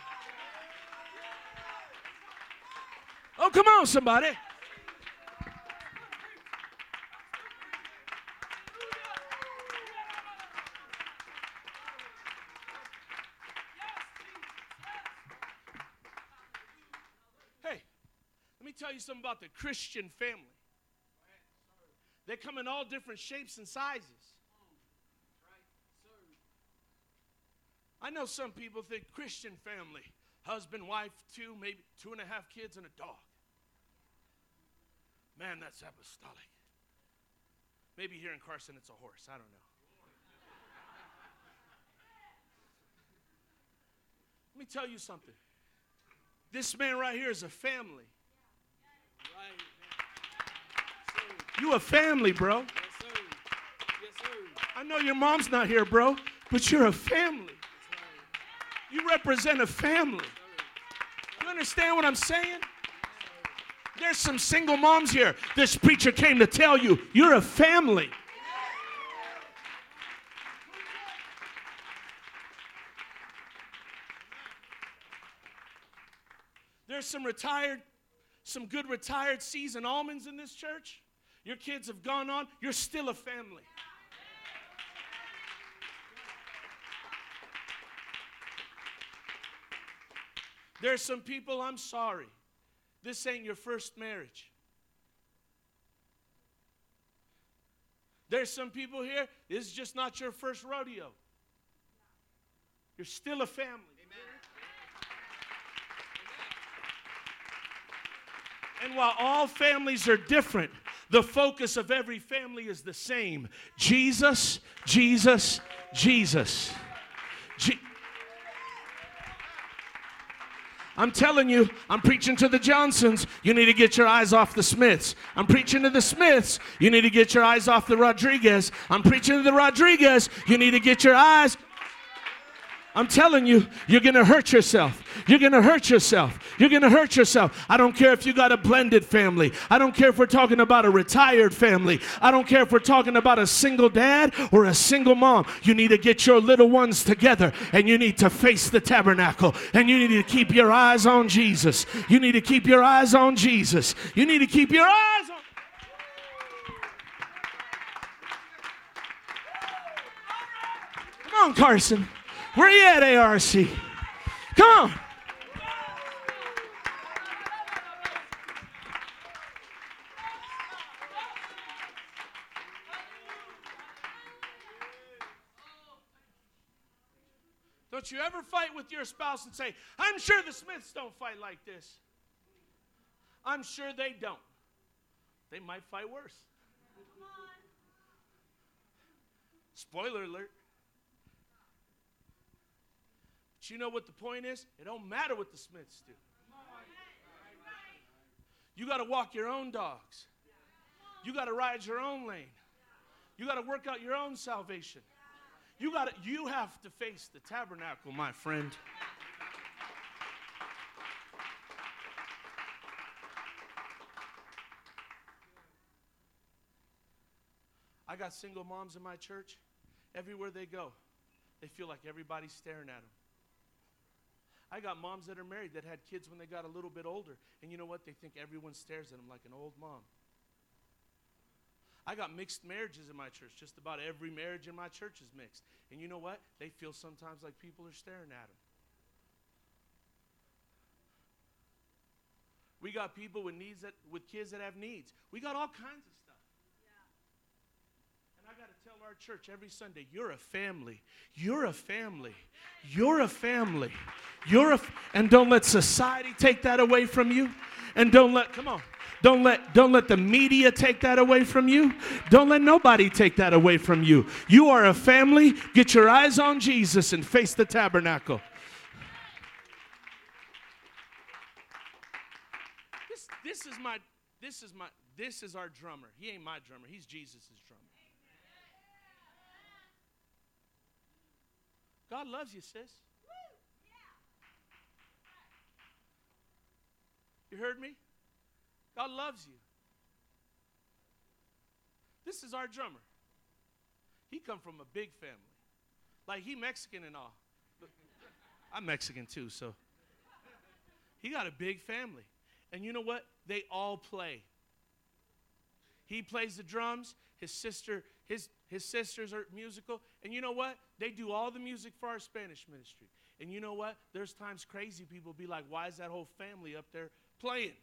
Oh, come on, somebody. Hey, let me tell you something about the Christian family. They come in all different shapes and sizes. I know some people think Christian family husband, wife, two, maybe two and a half kids, and a dog. Man, that's apostolic. Maybe here in Carson it's a horse. I don't know. Let me tell you something. This man right here is a family. You a family, bro. Yes, sir. Yes, sir. I know your mom's not here, bro, but you're a family. You represent a family. You understand what I'm saying? There's some single moms here. This preacher came to tell you you're a family. There's some retired, some good retired seasoned almonds in this church. Your kids have gone on. You're still a family. There's some people, I'm sorry. This ain't your first marriage. There's some people here, this is just not your first rodeo. You're still a family. And while all families are different, the focus of every family is the same Jesus, Jesus, Jesus. Je- I'm telling you, I'm preaching to the Johnsons. You need to get your eyes off the Smiths. I'm preaching to the Smiths. You need to get your eyes off the Rodriguez. I'm preaching to the Rodriguez. You need to get your eyes. I'm telling you, you're to hurt yourself. You're to hurt yourself. You're to hurt yourself. I don't care if you got a blended family. I don't care if we're talking about a retired family. I don't care if we're talking about a single dad or a single mom. You need to get your little ones together and you need to face the tabernacle and you need to keep your eyes on Jesus. You need to keep your eyes on Jesus. You need to keep your eyes on. Come on, Carson. Where are you at, ARC? Come on. Don't you ever fight with your spouse and say, I'm sure the Smiths don't fight like this. I'm sure they don't. They might fight worse. Spoiler alert. You know what the point is? It don't matter what the Smiths do. You got to walk your own dogs. You got to ride your own lane. You got to work out your own salvation. You got to you have to face the tabernacle, my friend. I got single moms in my church. Everywhere they go, they feel like everybody's staring at them. I got moms that are married that had kids when they got a little bit older, and you know what? They think everyone stares at them like an old mom. I got mixed marriages in my church. Just about every marriage in my church is mixed. And you know what? They feel sometimes like people are staring at them. We got people with needs that with kids that have needs. We got all kinds of stuff. And I got to tell our church every Sunday, you're a family. You're a family. You're a family. You're a and don't let society take that away from you. And don't let come on. Don't let don't let the media take that away from you. Don't let nobody take that away from you. You are a family. Get your eyes on Jesus and face the tabernacle. This this is my this is my this is our drummer. He ain't my drummer. He's Jesus' drummer. God loves you, sis. You heard me? God loves you. This is our drummer. He come from a big family. Like he Mexican and all. I'm Mexican too, so he got a big family. And you know what? They all play. He plays the drums. His sister, his his sisters are musical. And you know what? They do all the music for our Spanish ministry. And you know what? There's times crazy people be like, why is that whole family up there playing?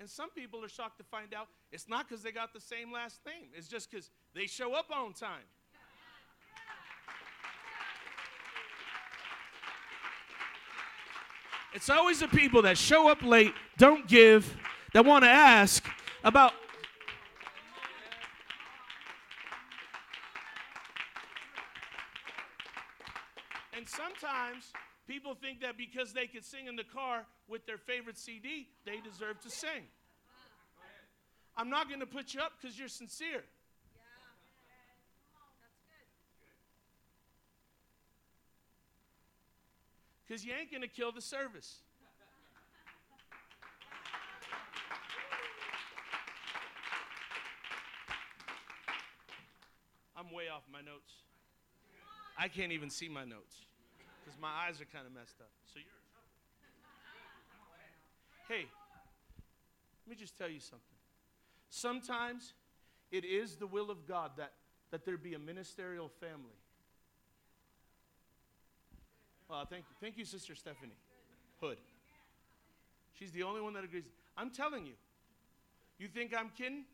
And some people are shocked to find out it's not because they got the same last name, it's just because they show up on time. It's always the people that show up late, don't give, that want to ask about. And And sometimes people think that because they can sing in the car with their favorite CD, they deserve to sing. I'm not going to put you up because you're sincere. Because you ain't going to kill the service. I'm way off my notes. I can't even see my notes because my eyes are kind of messed up. So you're in trouble. Hey, let me just tell you something. Sometimes it is the will of God that, that there be a ministerial family. Uh, thank you. Thank you, Sister Stephanie Hood. She's the only one that agrees. I'm telling you. You think I'm kidding?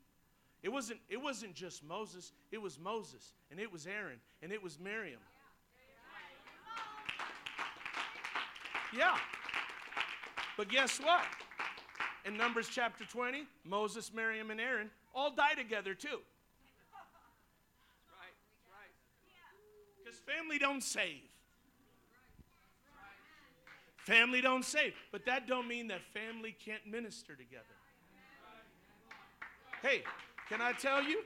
It wasn't, it wasn't just Moses, it was Moses, and it was Aaron, and it was Miriam. Yeah. But guess what? In Numbers chapter 20, Moses, Miriam, and Aaron all die together too. Because family don't save. Family don't save. But that don't mean that family can't minister together. Hey, can I tell you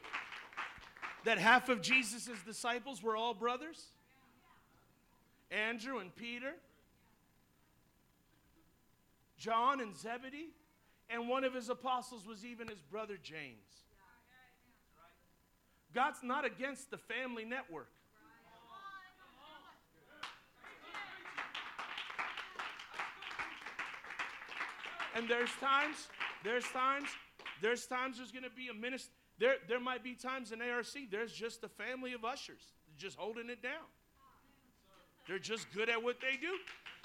that half of Jesus' disciples were all brothers? Andrew and Peter, John and Zebedee, and one of his apostles was even his brother James. God's not against the family network. And there's times, there's times, there's times there's going to be a minister. There, there might be times in ARC, there's just a family of ushers just holding it down. They're just good at what they do.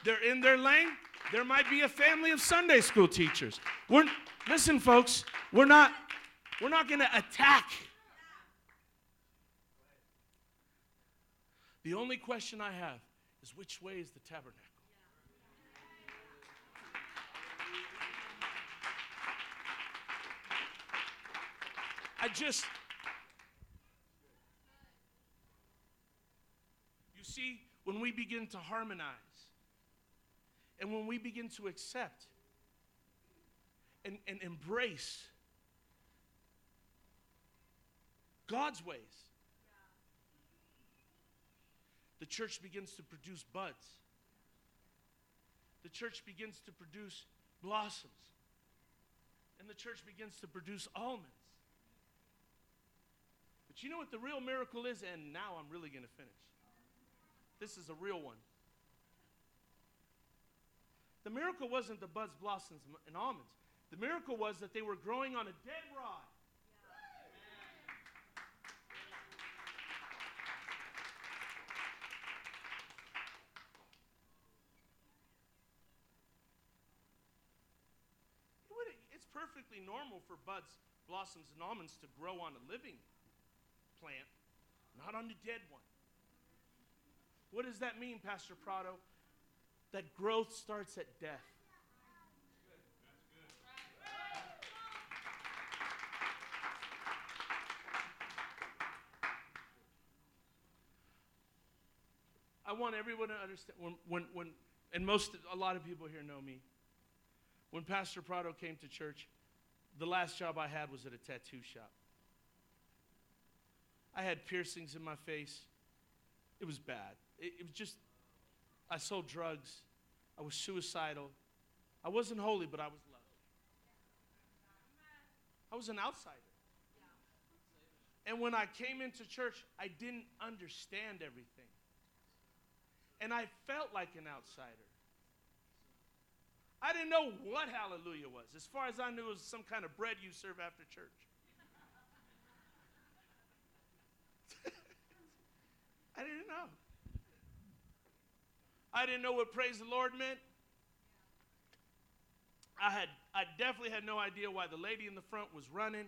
They're in their lane. There might be a family of Sunday school teachers. We're, listen, folks, we're not, we're not going to attack. The only question I have is which way is the tabernacle? I just. You see, when we begin to harmonize and when we begin to accept and, and embrace God's ways, the church begins to produce buds. The church begins to produce blossoms. And the church begins to produce almonds. But you know what the real miracle is? And now I'm really going to finish. This is a real one. The miracle wasn't the buds, blossoms, and almonds. The miracle was that they were growing on a dead rod. It's perfectly normal for buds, blossoms, and almonds to grow on a living plant, not on the dead one. What does that mean, Pastor Prado? That growth starts at death. I want everyone to understand when, when, when, and most, a lot of people here know me. When Pastor Prado came to church, the last job I had was at a tattoo shop. I had piercings in my face. It was bad. It, it was just, I sold drugs. I was suicidal. I wasn't holy, but I was loved. I was an outsider. And when I came into church, I didn't understand everything. And I felt like an outsider. I didn't know what hallelujah was. As far as I knew, it was some kind of bread you serve after church. I didn't know. I didn't know what praise the Lord meant. I had I definitely had no idea why the lady in the front was running.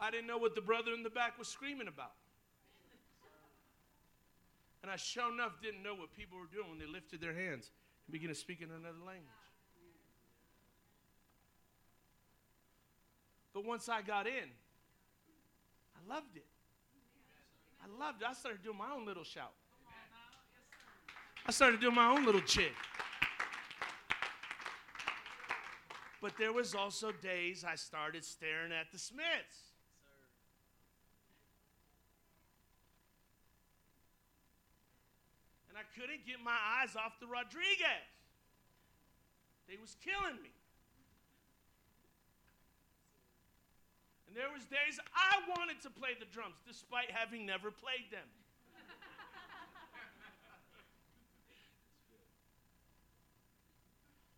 I didn't know what the brother in the back was screaming about. And I sure enough didn't know what people were doing when they lifted their hands and began to speak in another language. But once I got in, I loved it. I loved it. I started doing my own little shout. I started doing my own little jig. But there was also days I started staring at the Smiths. And I couldn't get my eyes off the Rodriguez. They was killing me. And there was days I wanted to play the drums despite having never played them.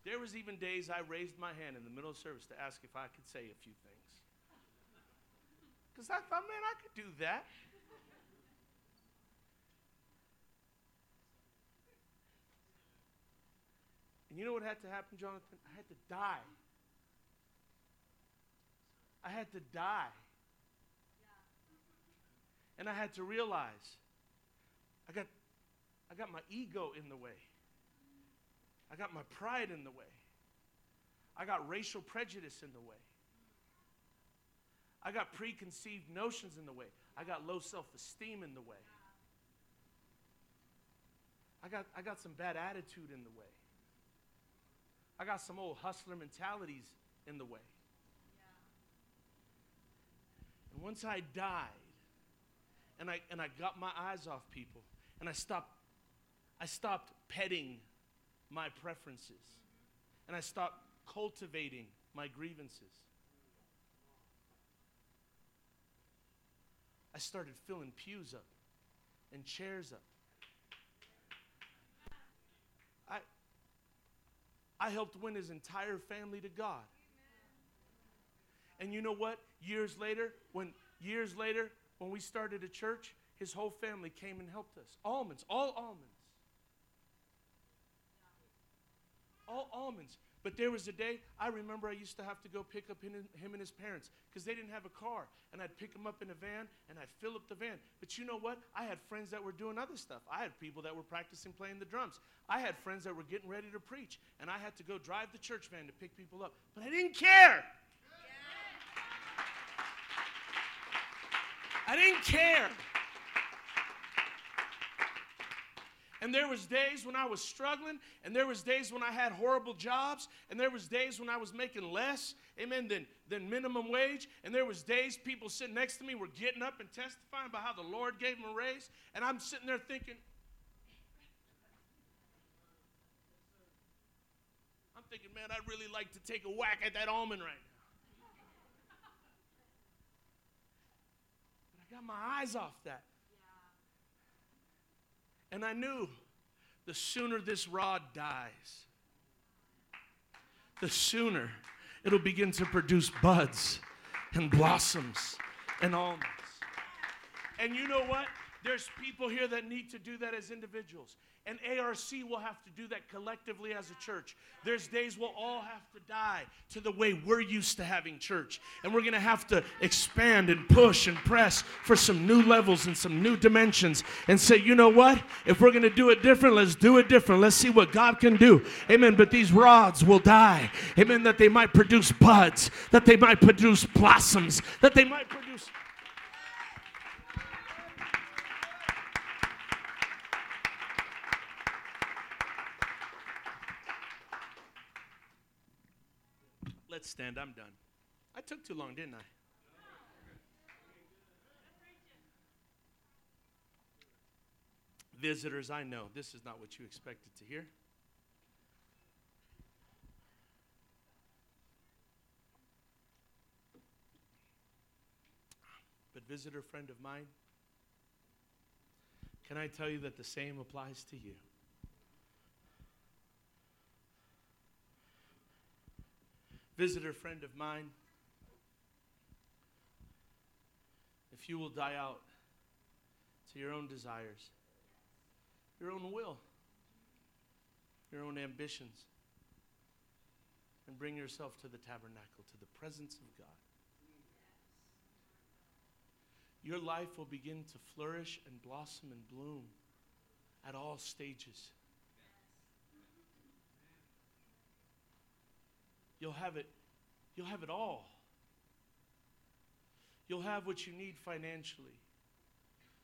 There was even days I raised my hand in the middle of service to ask if I could say a few things. Because I thought, man, I could do that. And you know what had to happen, Jonathan? I had to die. I had to die. And I had to realize I got, I got my ego in the way. I got my pride in the way. I got racial prejudice in the way. I got preconceived notions in the way. I got low self esteem in the way. I got, I got some bad attitude in the way. I got some old hustler mentalities in the way. And once I died, and I, and I got my eyes off people, and I stopped, I stopped petting my preferences, and I stopped cultivating my grievances. I started filling pews up and chairs up. I, I helped win his entire family to God. And you know what? Years later, when years later, when we started a church, his whole family came and helped us. Almonds, all almonds. All almonds. But there was a day, I remember I used to have to go pick up him, and his parents because they didn't have a car. And I'd pick them up in a van and I'd fill up the van. But you know what? I had friends that were doing other stuff. I had people that were practicing playing the drums. I had friends that were getting ready to preach. And I had to go drive the church van to pick people up. But I didn't care. I didn't care. And there was days when I was struggling, and there was days when I had horrible jobs, and there was days when I was making less, amen, than, than minimum wage. And there was days people sitting next to me were getting up and testifying about how the Lord gave them a raise. And I'm sitting there thinking, I'm thinking, man, I'd really like to take a whack at that almond right now. I got my eyes off that. And I knew the sooner this rod dies, the sooner it'll begin to produce buds and blossoms and almonds. And you know what? There's people here that need to do that as individuals. And ARC will have to do that collectively as a church. There's days we'll all have to die to the way we're used to having church. And we're going to have to expand and push and press for some new levels and some new dimensions and say, you know what? If we're going to do it different, let's do it different. Let's see what God can do. Amen. But these rods will die. Amen. That they might produce buds, that they might produce blossoms, that they might produce. Stand. I'm done. I took too long, didn't I? Visitors, I know this is not what you expected to hear. But, visitor friend of mine, can I tell you that the same applies to you? Visitor friend of mine, if you will die out to your own desires, your own will, your own ambitions, and bring yourself to the tabernacle, to the presence of God, your life will begin to flourish and blossom and bloom at all stages. You'll have it, you'll have it all. You'll have what you need financially.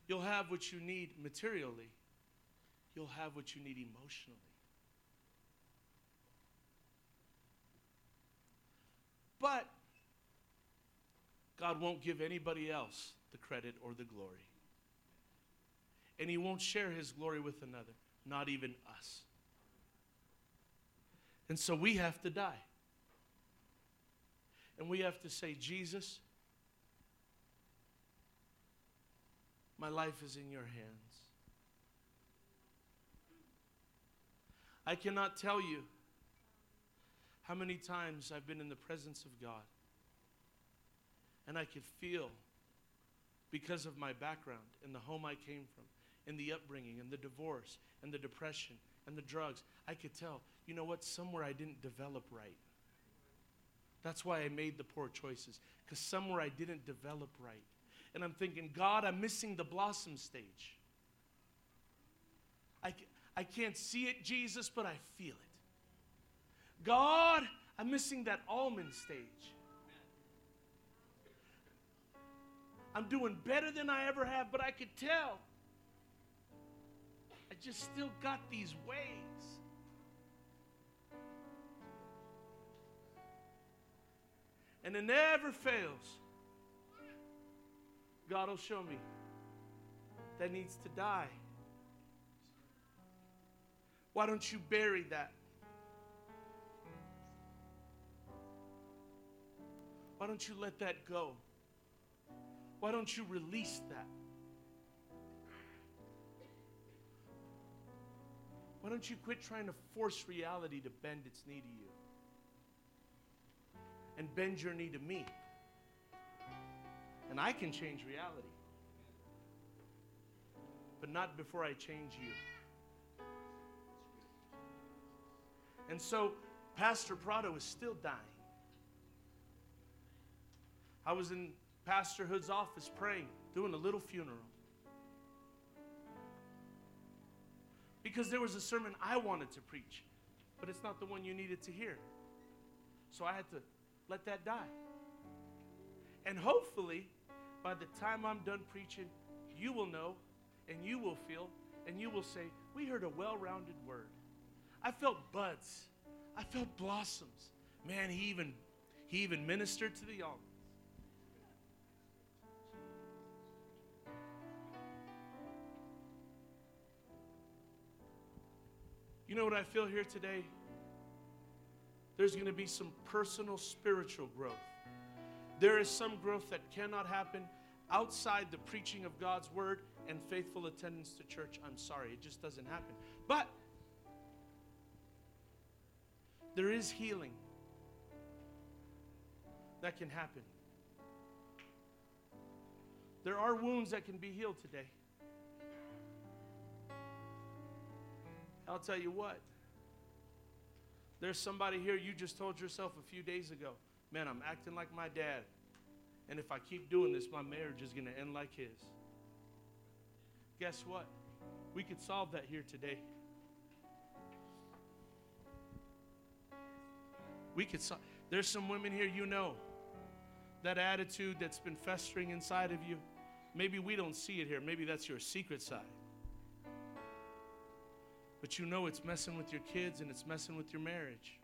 You'll have what you need materially, you'll have what you need emotionally. But God won't give anybody else the credit or the glory. And He won't share His glory with another, not even us. And so we have to die. And we have to say, Jesus, my life is in your hands. I cannot tell you how many times I've been in the presence of God and I could feel, because of my background and the home I came from, and the upbringing, and the divorce, and the depression, and the drugs, I could tell, you know what, somewhere I didn't develop right. That's why I made the poor choices, because somewhere I didn't develop right. And I'm thinking, God, I'm missing the blossom stage. I, I can't see it, Jesus, but I feel it. God, I'm missing that almond stage. I'm doing better than I ever have, but I could tell. I just still got these ways. And it never fails. God will show me that needs to die. Why don't you bury that? Why don't you let that go? Why don't you release that? Why don't you quit trying to force reality to bend its knee to you? And bend your knee to me. And I can change reality. But not before I change you. And so, Pastor Prado is still dying. I was in Pastor Hood's office praying, doing a little funeral. Because there was a sermon I wanted to preach, but it's not the one you needed to hear. So I had to let that die. And hopefully, by the time I'm done preaching, you will know and you will feel and you will say, We heard a well rounded word. I felt buds, I felt blossoms. Man, he even, he even ministered to the young. You know what I feel here today? There's going to be some personal spiritual growth. There is some growth that cannot happen outside the preaching of God's word and faithful attendance to church. I'm sorry, it just doesn't happen. But there is healing that can happen. There are wounds that can be healed today. I'll tell you what. There's somebody here, you just told yourself a few days ago, man, I'm acting like my dad. And if I keep doing this, my marriage is going to end like his. Guess what? We could solve that here today. We could solve. There's some women here you know that attitude that's been festering inside of you. Maybe we don't see it here. Maybe that's your secret side but you know it's messing with your kids and it's messing with your marriage.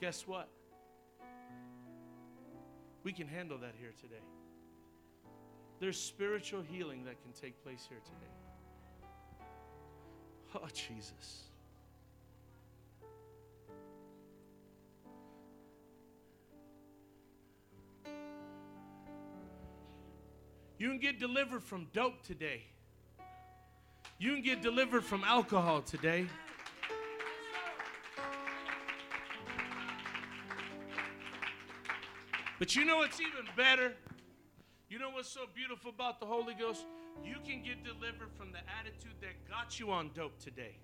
Guess what? We can handle that here today. There's spiritual healing that can take place here today. Oh, Jesus. You can get delivered from dope today. You can get delivered from alcohol today. But you know what's even better? You know what's so beautiful about the Holy Ghost? You can get delivered from the attitude that got you on dope today.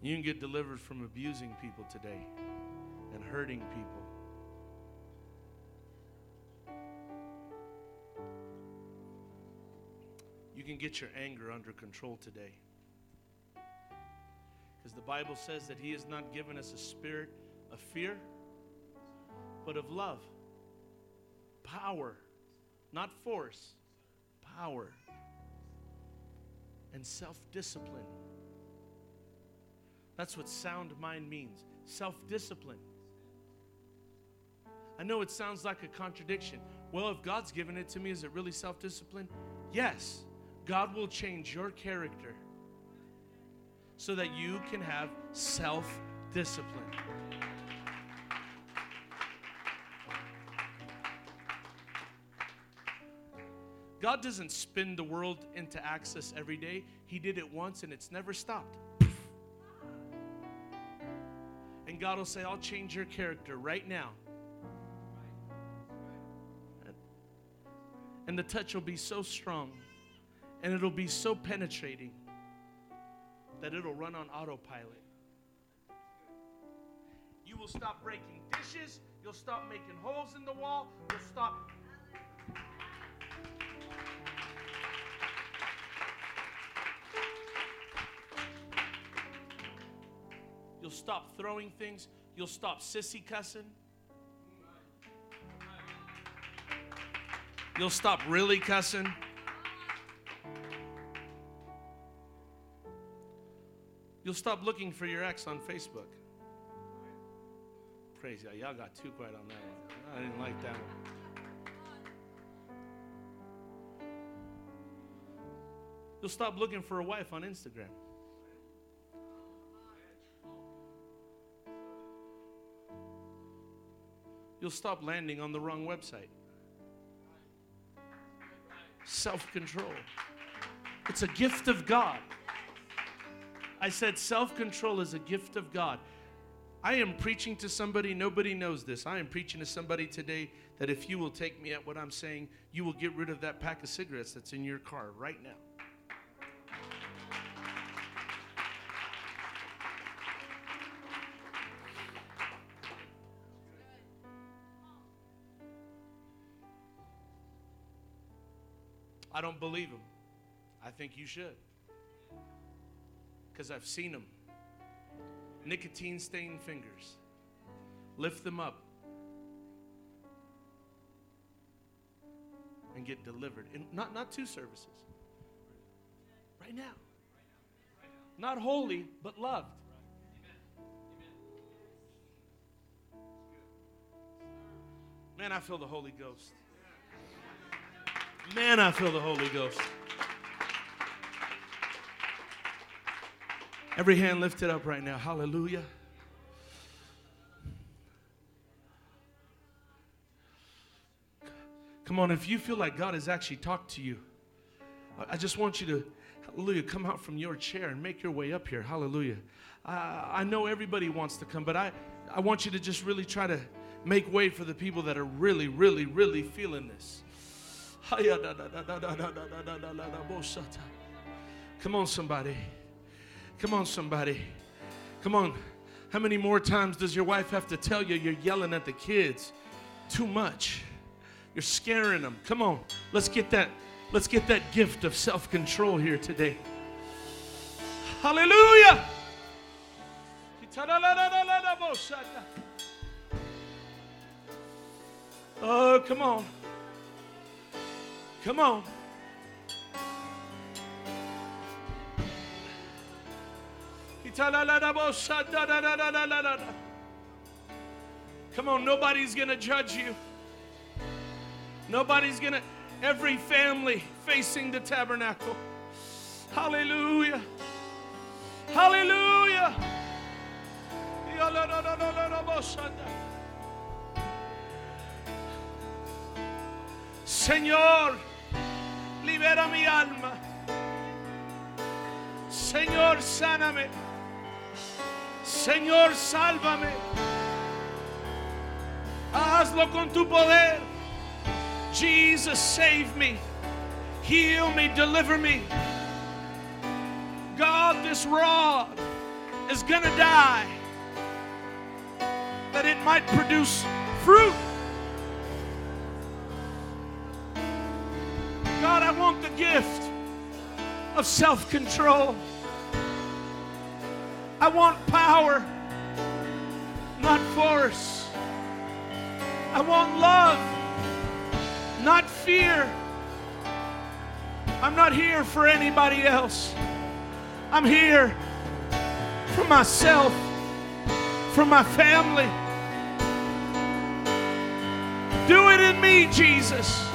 You can get delivered from abusing people today and hurting people. You can get your anger under control today. Because the Bible says that He has not given us a spirit of fear, but of love, power, not force, power, and self discipline. That's what sound mind means self discipline. I know it sounds like a contradiction. Well, if God's given it to me, is it really self discipline? Yes. God will change your character so that you can have self discipline. God doesn't spin the world into access every day. He did it once and it's never stopped. God will say, I'll change your character right now. And the touch will be so strong and it'll be so penetrating that it'll run on autopilot. You will stop breaking dishes, you'll stop making holes in the wall, you'll stop You'll stop throwing things. You'll stop sissy cussing. You'll stop really cussing. You'll stop looking for your ex on Facebook. Praise God. Y'all got too quiet on that one. I didn't like that one. You'll stop looking for a wife on Instagram. You'll stop landing on the wrong website. Self control. It's a gift of God. I said self control is a gift of God. I am preaching to somebody, nobody knows this. I am preaching to somebody today that if you will take me at what I'm saying, you will get rid of that pack of cigarettes that's in your car right now. I don't believe them. I think you should. Because I've seen them. Nicotine stained fingers. Lift them up and get delivered. In, not, not two services. Right now. Not holy, but loved. Man, I feel the Holy Ghost. Man, I feel the Holy Ghost. Every hand lifted up right now. Hallelujah. Come on, if you feel like God has actually talked to you, I just want you to, hallelujah, come out from your chair and make your way up here. Hallelujah. I, I know everybody wants to come, but I, I want you to just really try to make way for the people that are really, really, really feeling this. Come on, somebody. Come on, somebody. Come on. How many more times does your wife have to tell you you're yelling at the kids too much? You're scaring them. Come on. Let's get that let's get that gift of self-control here today. Hallelujah. Oh, come on. Come on. Come on, nobody's going to judge you. Nobody's going to, every family facing the tabernacle. Hallelujah. Hallelujah. Señor, libera mi alma. Señor, sáname. Señor, sálvame. Hazlo con tu poder. Jesus, save me. Heal me, deliver me. God, this rod is going to die that it might produce fruit. Gift of self control. I want power, not force. I want love, not fear. I'm not here for anybody else. I'm here for myself, for my family. Do it in me, Jesus.